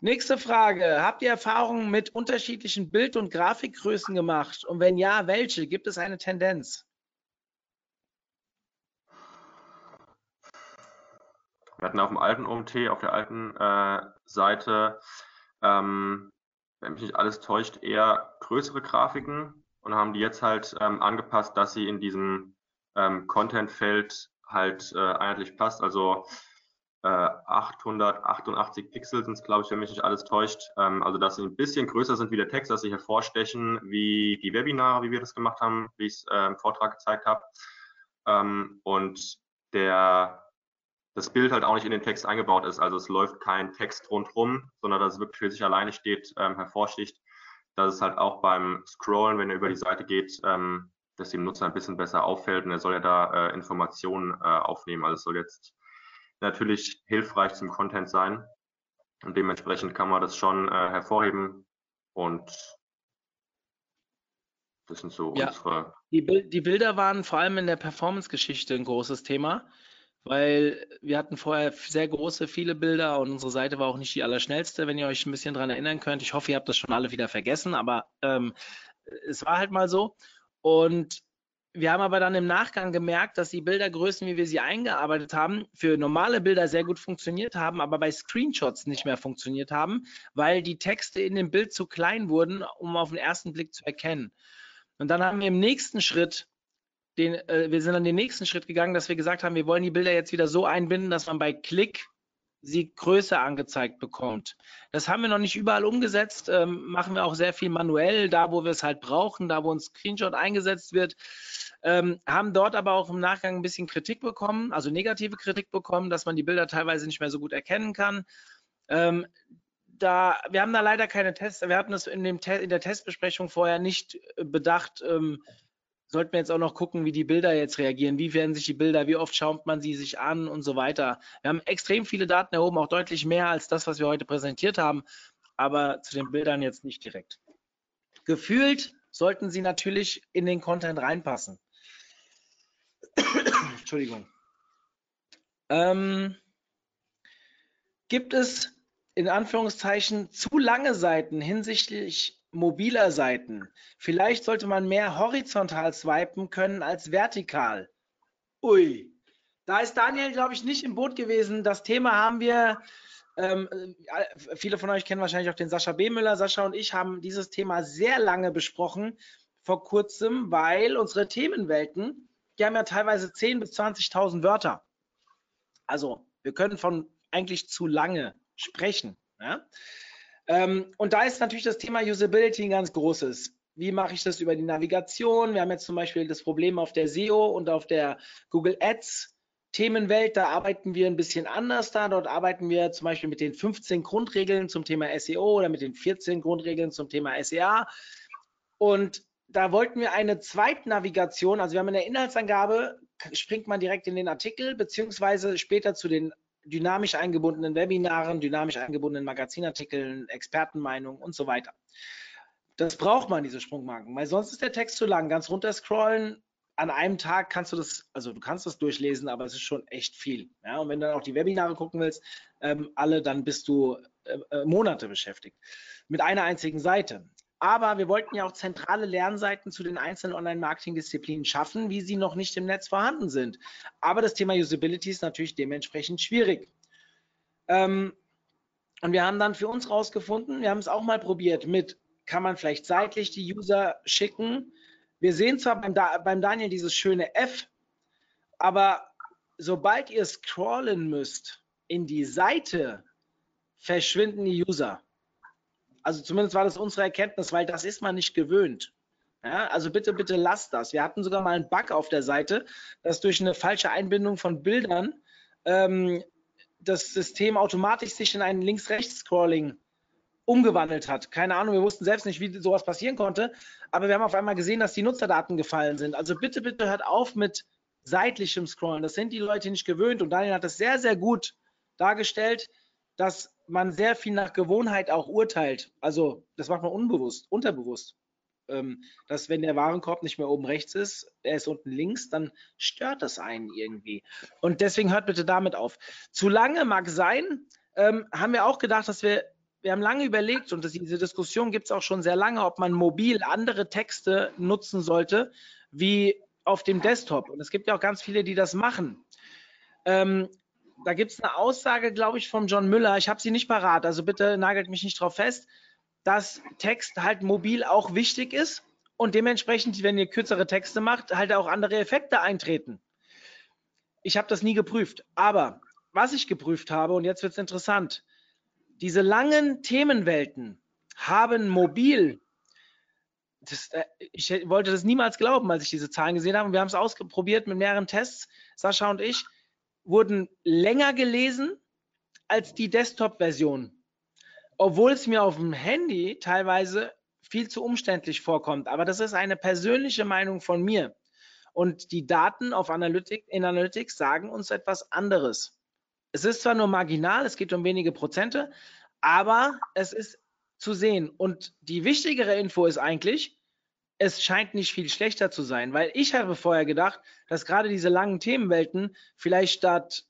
Nächste Frage. Habt ihr Erfahrungen mit unterschiedlichen Bild- und Grafikgrößen gemacht? Und wenn ja, welche? Gibt es eine Tendenz? Wir hatten auf dem alten OMT, auf der alten äh, Seite, ähm, wenn mich nicht alles täuscht, eher größere Grafiken und haben die jetzt halt ähm, angepasst, dass sie in diesem ähm, Content-Feld halt äh, einheitlich passt. Also äh, 888 Pixel sind es, glaube ich, wenn mich nicht alles täuscht. Ähm, also dass sie ein bisschen größer sind wie der Text, dass sie hervorstechen wie die Webinare, wie wir das gemacht haben, wie ich es äh, im Vortrag gezeigt habe. Ähm, und der das Bild halt auch nicht in den Text eingebaut ist. Also es läuft kein Text rundherum, sondern dass es wirklich für sich alleine steht, ähm, hervorsticht. Dass es halt auch beim Scrollen, wenn er über die Seite geht, ähm, dass dem Nutzer ein bisschen besser auffällt und er soll ja da äh, Informationen äh, aufnehmen. Also es soll jetzt natürlich hilfreich zum Content sein und dementsprechend kann man das schon äh, hervorheben und das sind so ja. unsere. Die, die Bilder waren vor allem in der Performance-Geschichte ein großes Thema weil wir hatten vorher sehr große, viele Bilder und unsere Seite war auch nicht die allerschnellste, wenn ihr euch ein bisschen dran erinnern könnt. Ich hoffe, ihr habt das schon alle wieder vergessen, aber ähm, es war halt mal so. Und wir haben aber dann im Nachgang gemerkt, dass die Bildergrößen, wie wir sie eingearbeitet haben, für normale Bilder sehr gut funktioniert haben, aber bei Screenshots nicht mehr funktioniert haben, weil die Texte in dem Bild zu klein wurden, um auf den ersten Blick zu erkennen. Und dann haben wir im nächsten Schritt den, äh, wir sind dann den nächsten Schritt gegangen, dass wir gesagt haben, wir wollen die Bilder jetzt wieder so einbinden, dass man bei Klick sie größer angezeigt bekommt. Das haben wir noch nicht überall umgesetzt, ähm, machen wir auch sehr viel manuell, da wo wir es halt brauchen, da wo ein Screenshot eingesetzt wird, ähm, haben dort aber auch im Nachgang ein bisschen Kritik bekommen, also negative Kritik bekommen, dass man die Bilder teilweise nicht mehr so gut erkennen kann. Ähm, da, wir haben da leider keine Tests, wir hatten das in, Te in der Testbesprechung vorher nicht äh, bedacht, ähm, sollten wir jetzt auch noch gucken, wie die Bilder jetzt reagieren. Wie werden sich die Bilder, wie oft schaut man sie sich an und so weiter. Wir haben extrem viele Daten erhoben, auch deutlich mehr als das, was wir heute präsentiert haben, aber zu den Bildern jetzt nicht direkt. Gefühlt sollten sie natürlich in den Content reinpassen. Entschuldigung. Ähm, gibt es in Anführungszeichen zu lange Seiten hinsichtlich mobiler Seiten. Vielleicht sollte man mehr horizontal swipen können als vertikal. Ui, da ist Daniel, glaube ich, nicht im Boot gewesen. Das Thema haben wir, ähm, äh, viele von euch kennen wahrscheinlich auch den Sascha B. Müller. Sascha und ich haben dieses Thema sehr lange besprochen vor kurzem, weil unsere Themenwelten, die haben ja teilweise 10.000 bis 20.000 Wörter. Also wir können von eigentlich zu lange sprechen. Ja? Ähm, und da ist natürlich das Thema Usability ein ganz großes. Wie mache ich das über die Navigation? Wir haben jetzt zum Beispiel das Problem auf der SEO und auf der Google Ads Themenwelt, da arbeiten wir ein bisschen anders da. Dort arbeiten wir zum Beispiel mit den 15 Grundregeln zum Thema SEO oder mit den 14 Grundregeln zum Thema SEA. Und da wollten wir eine Zweitnavigation, also wir haben in der Inhaltsangabe, springt man direkt in den Artikel, beziehungsweise später zu den dynamisch eingebundenen Webinaren, dynamisch eingebundenen Magazinartikeln, Expertenmeinungen und so weiter. Das braucht man, diese Sprungmarken, weil sonst ist der Text zu lang. Ganz runter scrollen, an einem Tag kannst du das, also du kannst das durchlesen, aber es ist schon echt viel. Ja, und wenn du dann auch die Webinare gucken willst, ähm, alle, dann bist du äh, äh Monate beschäftigt mit einer einzigen Seite. Aber wir wollten ja auch zentrale Lernseiten zu den einzelnen Online-Marketing-Disziplinen schaffen, wie sie noch nicht im Netz vorhanden sind. Aber das Thema Usability ist natürlich dementsprechend schwierig. Ähm, und wir haben dann für uns rausgefunden, wir haben es auch mal probiert mit, kann man vielleicht seitlich die User schicken. Wir sehen zwar beim, da beim Daniel dieses schöne F, aber sobald ihr scrollen müsst in die Seite, verschwinden die User. Also zumindest war das unsere Erkenntnis, weil das ist man nicht gewöhnt. Ja, also bitte, bitte lasst das. Wir hatten sogar mal einen Bug auf der Seite, dass durch eine falsche Einbindung von Bildern ähm, das System automatisch sich in ein Links-Rechts-Scrolling umgewandelt hat. Keine Ahnung, wir wussten selbst nicht, wie sowas passieren konnte, aber wir haben auf einmal gesehen, dass die Nutzerdaten gefallen sind. Also bitte, bitte hört auf mit seitlichem Scrollen. Das sind die Leute nicht gewöhnt und Daniel hat das sehr, sehr gut dargestellt, dass man sehr viel nach Gewohnheit auch urteilt. Also das macht man unbewusst, unterbewusst. Ähm, dass wenn der Warenkorb nicht mehr oben rechts ist, er ist unten links, dann stört das einen irgendwie. Und deswegen hört bitte damit auf. Zu lange mag sein, ähm, haben wir auch gedacht, dass wir, wir haben lange überlegt und das, diese Diskussion gibt es auch schon sehr lange, ob man mobil andere Texte nutzen sollte, wie auf dem Desktop. Und es gibt ja auch ganz viele, die das machen. Ähm, da gibt es eine Aussage, glaube ich, von John Müller. Ich habe sie nicht parat, also bitte nagelt mich nicht drauf fest, dass Text halt mobil auch wichtig ist und dementsprechend, wenn ihr kürzere Texte macht, halt auch andere Effekte eintreten. Ich habe das nie geprüft, aber was ich geprüft habe, und jetzt wird es interessant, diese langen Themenwelten haben mobil das, äh, ich wollte das niemals glauben, als ich diese Zahlen gesehen habe. Und wir haben es ausprobiert mit mehreren Tests, Sascha und ich wurden länger gelesen als die Desktop-Version. Obwohl es mir auf dem Handy teilweise viel zu umständlich vorkommt. Aber das ist eine persönliche Meinung von mir. Und die Daten auf Analytic, in Analytics sagen uns etwas anderes. Es ist zwar nur marginal, es geht um wenige Prozente, aber es ist zu sehen. Und die wichtigere Info ist eigentlich, es scheint nicht viel schlechter zu sein, weil ich habe vorher gedacht, dass gerade diese langen Themenwelten vielleicht statt,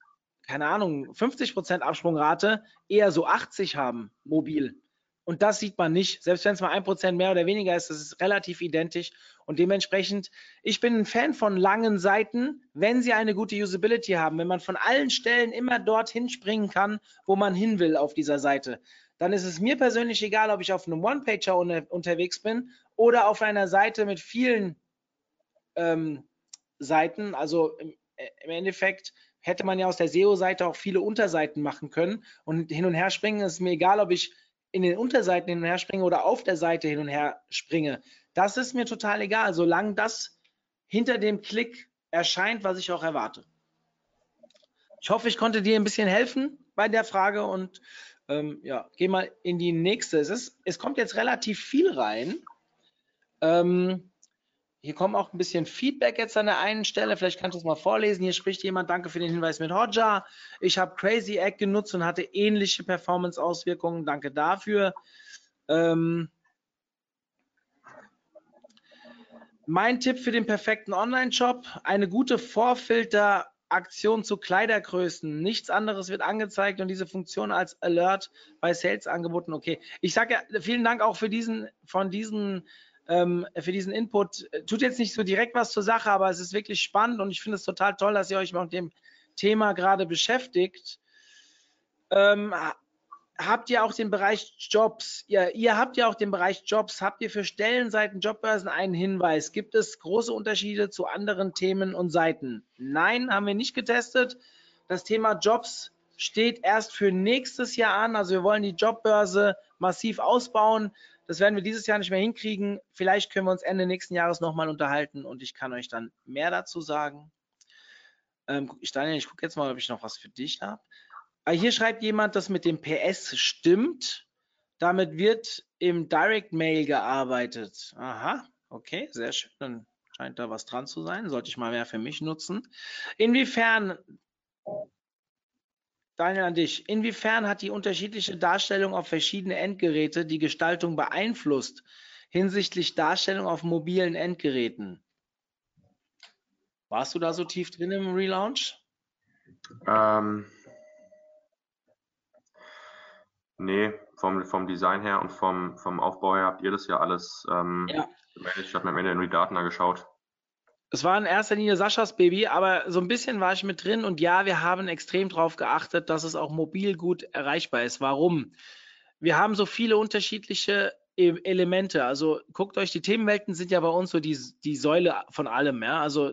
keine Ahnung, 50% Absprungrate eher so 80 haben, mobil. Und das sieht man nicht. Selbst wenn es mal ein Prozent mehr oder weniger ist, das ist relativ identisch. Und dementsprechend, ich bin ein Fan von langen Seiten, wenn sie eine gute Usability haben. Wenn man von allen Stellen immer dorthin springen kann, wo man hin will auf dieser Seite dann ist es mir persönlich egal, ob ich auf einem One-Pager unter, unterwegs bin oder auf einer Seite mit vielen ähm, Seiten. Also im, äh, im, Endeffekt hätte man ja aus der SEO-Seite auch viele Unterseiten machen können und hin und her springen. ist mir egal, ob ich in den Unterseiten hin und her springe oder auf der Seite hin und her springe. Das ist mir total egal, solange das hinter dem Klick erscheint, was ich auch erwarte. Ich hoffe, ich konnte dir ein bisschen helfen bei der Frage und ähm, ja, geh mal in die nächste. Es, ist, es kommt jetzt relativ viel rein. Ähm, hier kommt auch ein bisschen Feedback jetzt an der einen Stelle. Vielleicht kannst du es mal vorlesen. Hier spricht jemand, danke für den Hinweis mit Hodja. Ich habe Crazy Egg genutzt und hatte ähnliche Performance-Auswirkungen. Danke dafür. Ähm, mein Tipp für den perfekten Online-Shop, eine gute Vorfilter Aktion zu Kleidergrößen. Nichts anderes wird angezeigt und diese Funktion als Alert bei Sales angeboten. Okay, ich sage ja vielen Dank auch für diesen von diesen ähm, für diesen Input. Tut jetzt nicht so direkt was zur Sache, aber es ist wirklich spannend und ich finde es total toll, dass ihr euch mit dem Thema gerade beschäftigt. Ähm, habt ihr auch den Bereich Jobs? Ihr, ihr habt ja auch den Bereich Jobs. Habt ihr für Stellenseiten, Jobbörsen einen Hinweis? Gibt es große Unterschiede zu anderen Themen und Seiten? Nein, haben wir nicht getestet. Das Thema Jobs steht erst für nächstes Jahr an. Also wir wollen die Jobbörse massiv ausbauen. Das werden wir dieses Jahr nicht mehr hinkriegen. Vielleicht können wir uns Ende nächsten Jahres nochmal unterhalten und ich kann euch dann mehr dazu sagen. Ähm, Daniel, ich gucke jetzt mal, ob ich noch was für dich habe. Ah, hier schreibt jemand, dass mit dem PS stimmt. Damit wird im Direct Mail gearbeitet. Aha, okay, sehr schön. Dann scheint da was dran zu sein. Sollte ich mal mehr für mich nutzen. Inwiefern, Daniel an dich, inwiefern hat die unterschiedliche Darstellung auf verschiedene Endgeräte die Gestaltung beeinflusst hinsichtlich Darstellung auf mobilen Endgeräten? Warst du da so tief drin im Relaunch? Ähm, Nee, vom, vom Design her und vom, vom Aufbau her habt ihr das ja alles ähm, ja. gemanagt. Ich habe mir am Ende in die Daten da geschaut. Es war in erster Linie Saschas Baby, aber so ein bisschen war ich mit drin und ja, wir haben extrem darauf geachtet, dass es auch mobil gut erreichbar ist. Warum? Wir haben so viele unterschiedliche e-, Elemente. Also guckt euch, die Themenwelten sind ja bei uns so die, die Säule von allem. Ja? Also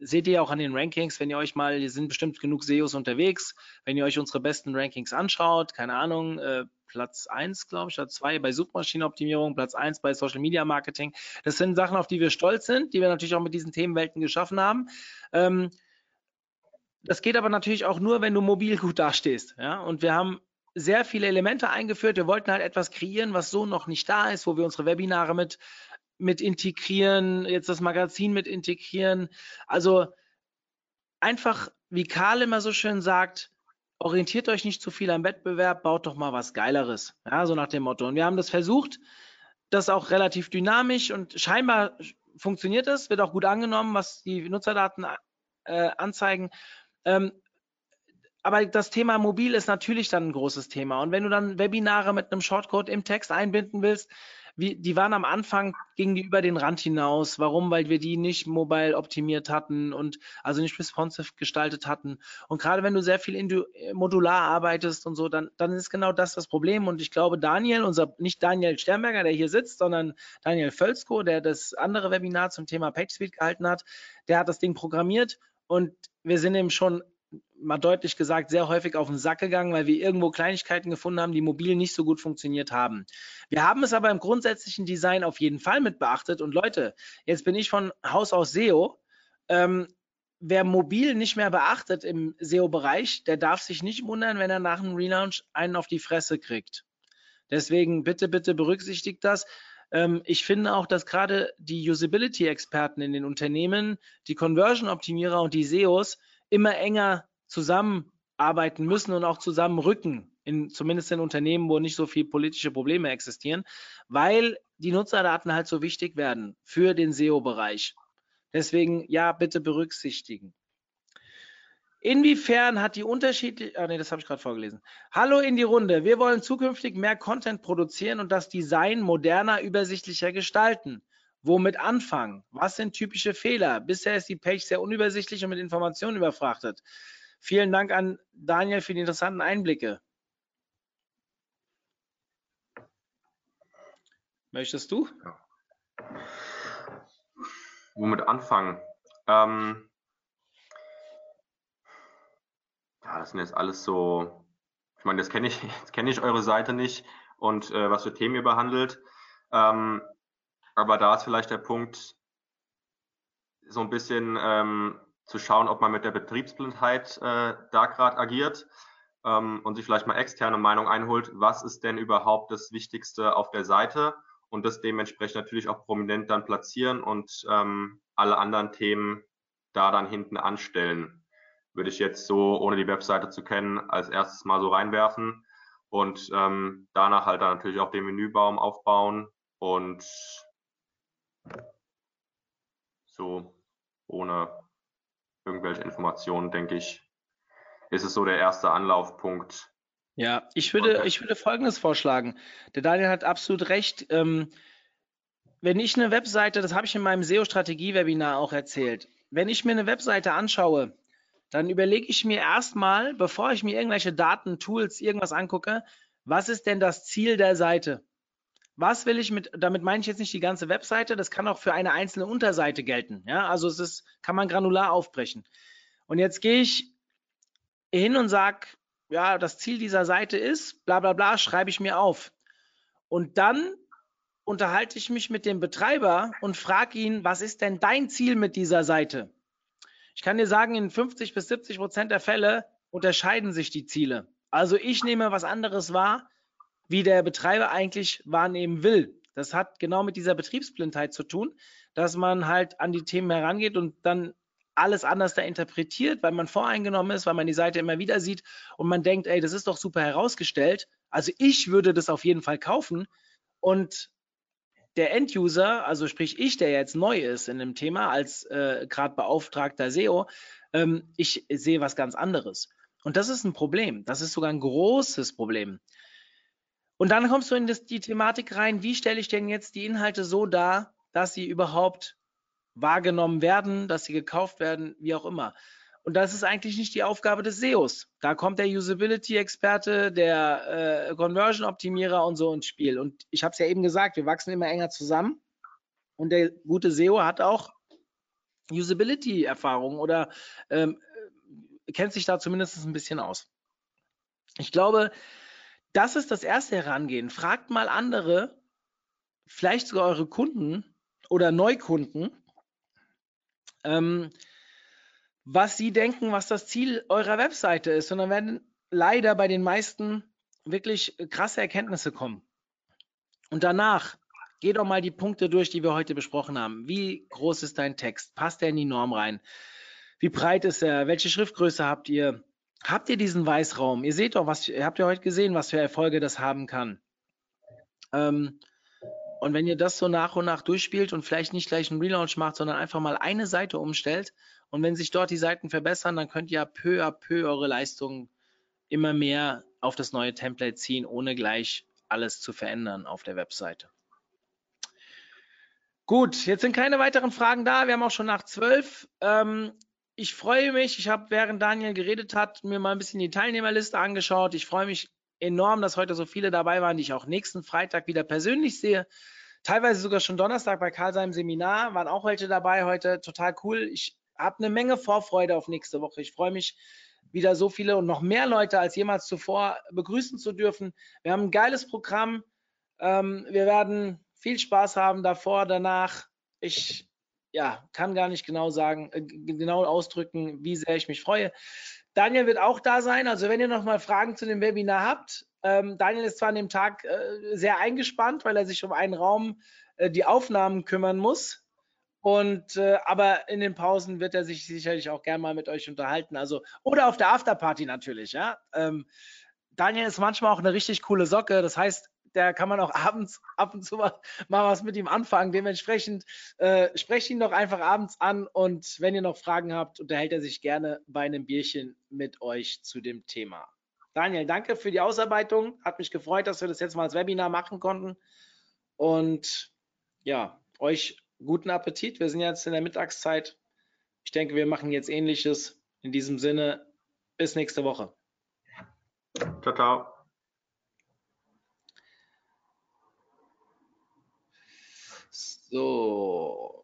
seht ihr auch an den Rankings, wenn ihr euch mal, hier sind bestimmt genug SEOs unterwegs, wenn ihr euch unsere besten Rankings anschaut, keine Ahnung, äh, Platz 1, glaube ich, oder 2 bei Suchmaschinenoptimierung, Platz 1 bei Social Media Marketing. Das sind Sachen, auf die wir stolz sind, die wir natürlich auch mit diesen Themenwelten geschaffen haben. Ähm, das geht aber natürlich auch nur, wenn du mobil gut dastehst. Ja? Und wir haben sehr viele Elemente eingeführt. Wir wollten halt etwas kreieren, was so noch nicht da ist, wo wir unsere Webinare mit mit integrieren, jetzt das Magazin mit integrieren. Also einfach, wie Karl immer so schön sagt, orientiert euch nicht zu viel am Wettbewerb, baut doch mal was Geileres. Ja, so nach dem Motto. Und wir haben das versucht, das auch relativ dynamisch und scheinbar funktioniert es, wird auch gut angenommen, was die Nutzerdaten äh, anzeigen. Ähm, aber das Thema mobil ist natürlich dann ein großes Thema. Und wenn du dann Webinare mit einem Shortcode im Text einbinden willst, wie, die waren am Anfang, gingen die über den Rand hinaus. Warum? Weil wir die nicht mobile optimiert hatten und also nicht responsive gestaltet hatten. Und gerade wenn du sehr viel modular arbeitest und so, dann, dann ist genau das das Problem. Und ich glaube, Daniel, unser, nicht Daniel Sternberger, der hier sitzt, sondern Daniel Völzko, der das andere Webinar zum Thema PageSpeed gehalten hat, der hat das Ding programmiert und wir sind ihm schon mal deutlich gesagt, sehr häufig auf den Sack gegangen, weil wir irgendwo Kleinigkeiten gefunden haben, die mobil nicht so gut funktioniert haben. Wir haben es aber im grundsätzlichen Design auf jeden Fall mit beachtet. Und Leute, jetzt bin ich von Haus aus SEO. Ähm, wer mobil nicht mehr beachtet im SEO-Bereich, der darf sich nicht wundern, wenn er nach einem Relaunch einen auf die Fresse kriegt. Deswegen bitte, bitte berücksichtigt das. Ähm, ich finde auch, dass gerade die Usability-Experten in den Unternehmen, die Conversion-Optimierer und die SEOs immer enger zusammenarbeiten müssen und auch zusammenrücken, in, zumindest in Unternehmen, wo nicht so viele politische Probleme existieren, weil die Nutzerdaten halt so wichtig werden für den SEO-Bereich. Deswegen, ja, bitte berücksichtigen. Inwiefern hat die unterschiedliche, ah nee, das habe ich gerade vorgelesen. Hallo in die Runde. Wir wollen zukünftig mehr Content produzieren und das Design moderner, übersichtlicher gestalten. Womit anfangen? Was sind typische Fehler? Bisher ist die Page sehr unübersichtlich und mit Informationen überfrachtet. Vielen Dank an Daniel für die interessanten Einblicke. Möchtest du? Ja. Womit anfangen? Ähm, ja, das sind jetzt alles so, ich meine, das kenne ich, kenne ich eure Seite nicht und äh, was für Themen ihr behandelt. Ähm, aber da ist vielleicht der Punkt, so ein bisschen ähm, zu schauen, ob man mit der Betriebsblindheit äh, da gerade agiert ähm, und sich vielleicht mal externe Meinung einholt, was ist denn überhaupt das Wichtigste auf der Seite und das dementsprechend natürlich auch prominent dann platzieren und ähm, alle anderen Themen da dann hinten anstellen. Würde ich jetzt so, ohne die Webseite zu kennen, als erstes mal so reinwerfen und ähm, danach halt dann natürlich auch den Menübaum aufbauen und so ohne irgendwelche Informationen, denke ich, ist es so der erste Anlaufpunkt. Ja, ich würde, ich würde Folgendes vorschlagen. Der Daniel hat absolut recht. Ähm, wenn ich eine Webseite, das habe ich in meinem SEO-Strategie-Webinar auch erzählt, wenn ich mir eine Webseite anschaue, dann überlege ich mir erstmal, bevor ich mir irgendwelche Daten, Tools, irgendwas angucke, was ist denn das Ziel der Seite? Was will ich mit, damit meine ich jetzt nicht die ganze Webseite, das kann auch für eine einzelne Unterseite gelten. Ja, also es ist, kann man granular aufbrechen. Und jetzt gehe ich hin und sage, ja, das Ziel dieser Seite ist, bla bla bla, schreibe ich mir auf. Und dann unterhalte ich mich mit dem Betreiber und frage ihn, was ist denn dein Ziel mit dieser Seite? Ich kann dir sagen, in 50 bis 70 Prozent der Fälle unterscheiden sich die Ziele. Also ich nehme was anderes wahr, wie der Betreiber eigentlich wahrnehmen will. Das hat genau mit dieser Betriebsblindheit zu tun, dass man halt an die Themen herangeht und dann alles anders da interpretiert, weil man voreingenommen ist, weil man die Seite immer wieder sieht und man denkt, ey, das ist doch super herausgestellt. Also ich würde das auf jeden Fall kaufen und der Enduser, also sprich ich, der jetzt neu ist in dem Thema als äh, gerade beauftragter SEO, ähm, ich sehe was ganz anderes. Und das ist ein Problem. Das ist sogar ein großes Problem. Und dann kommst du in das, die Thematik rein, wie stelle ich denn jetzt die Inhalte so dar, dass sie überhaupt wahrgenommen werden, dass sie gekauft werden, wie auch immer. Und das ist eigentlich nicht die Aufgabe des SEOs. Da kommt der Usability-Experte, der äh, Conversion-Optimierer und so ins Spiel. Und ich habe es ja eben gesagt, wir wachsen immer enger zusammen. Und der gute SEO hat auch Usability-Erfahrung oder ähm, kennt sich da zumindest ein bisschen aus. Ich glaube, das ist das erste Herangehen. Fragt mal andere, vielleicht sogar eure Kunden oder Neukunden, ähm, was sie denken, was das Ziel eurer Webseite ist. Und dann werden leider bei den meisten wirklich krasse Erkenntnisse kommen. Und danach geh doch mal die Punkte durch, die wir heute besprochen haben. Wie groß ist dein Text? Passt der in die Norm rein? Wie breit ist er? Welche Schriftgröße habt ihr? Habt ihr diesen Weißraum? Ihr seht doch, was habt ihr heute gesehen, was für Erfolge das haben kann. Ähm, und wenn ihr das so nach und nach durchspielt und vielleicht nicht gleich einen Relaunch macht, sondern einfach mal eine Seite umstellt und wenn sich dort die Seiten verbessern, dann könnt ihr peu à peu eure Leistungen immer mehr auf das neue Template ziehen, ohne gleich alles zu verändern auf der Webseite. Gut, jetzt sind keine weiteren Fragen da. Wir haben auch schon nach zwölf. Ähm, ich freue mich. Ich habe, während Daniel geredet hat, mir mal ein bisschen die Teilnehmerliste angeschaut. Ich freue mich enorm, dass heute so viele dabei waren, die ich auch nächsten Freitag wieder persönlich sehe. Teilweise sogar schon Donnerstag bei Karl seinem Seminar waren auch welche dabei heute. Total cool. Ich habe eine Menge Vorfreude auf nächste Woche. Ich freue mich, wieder so viele und noch mehr Leute als jemals zuvor begrüßen zu dürfen. Wir haben ein geiles Programm. Ähm, wir werden viel Spaß haben davor, danach. Ich ja, kann gar nicht genau sagen, äh, genau ausdrücken, wie sehr ich mich freue. Daniel wird auch da sein. Also wenn ihr noch mal Fragen zu dem Webinar habt, ähm, Daniel ist zwar an dem Tag äh, sehr eingespannt, weil er sich um einen Raum äh, die Aufnahmen kümmern muss. Und äh, aber in den Pausen wird er sich sicherlich auch gern mal mit euch unterhalten. Also oder auf der Afterparty natürlich, ja. Ähm, Daniel ist manchmal auch eine richtig coole Socke. Das heißt, der kann man auch abends ab und zu mal, mal was mit ihm anfangen. Dementsprechend äh, sprecht ihn doch einfach abends an und wenn ihr noch Fragen habt, unterhält er sich gerne bei einem Bierchen mit euch zu dem Thema. Daniel, danke für die Ausarbeitung. Hat mich gefreut, dass wir das jetzt mal als Webinar machen konnten. Und ja, euch guten Appetit. Wir sind jetzt in der Mittagszeit. Ich denke, wir machen jetzt ähnliches. In diesem Sinne, bis nächste Woche. Ciao, ciao. So,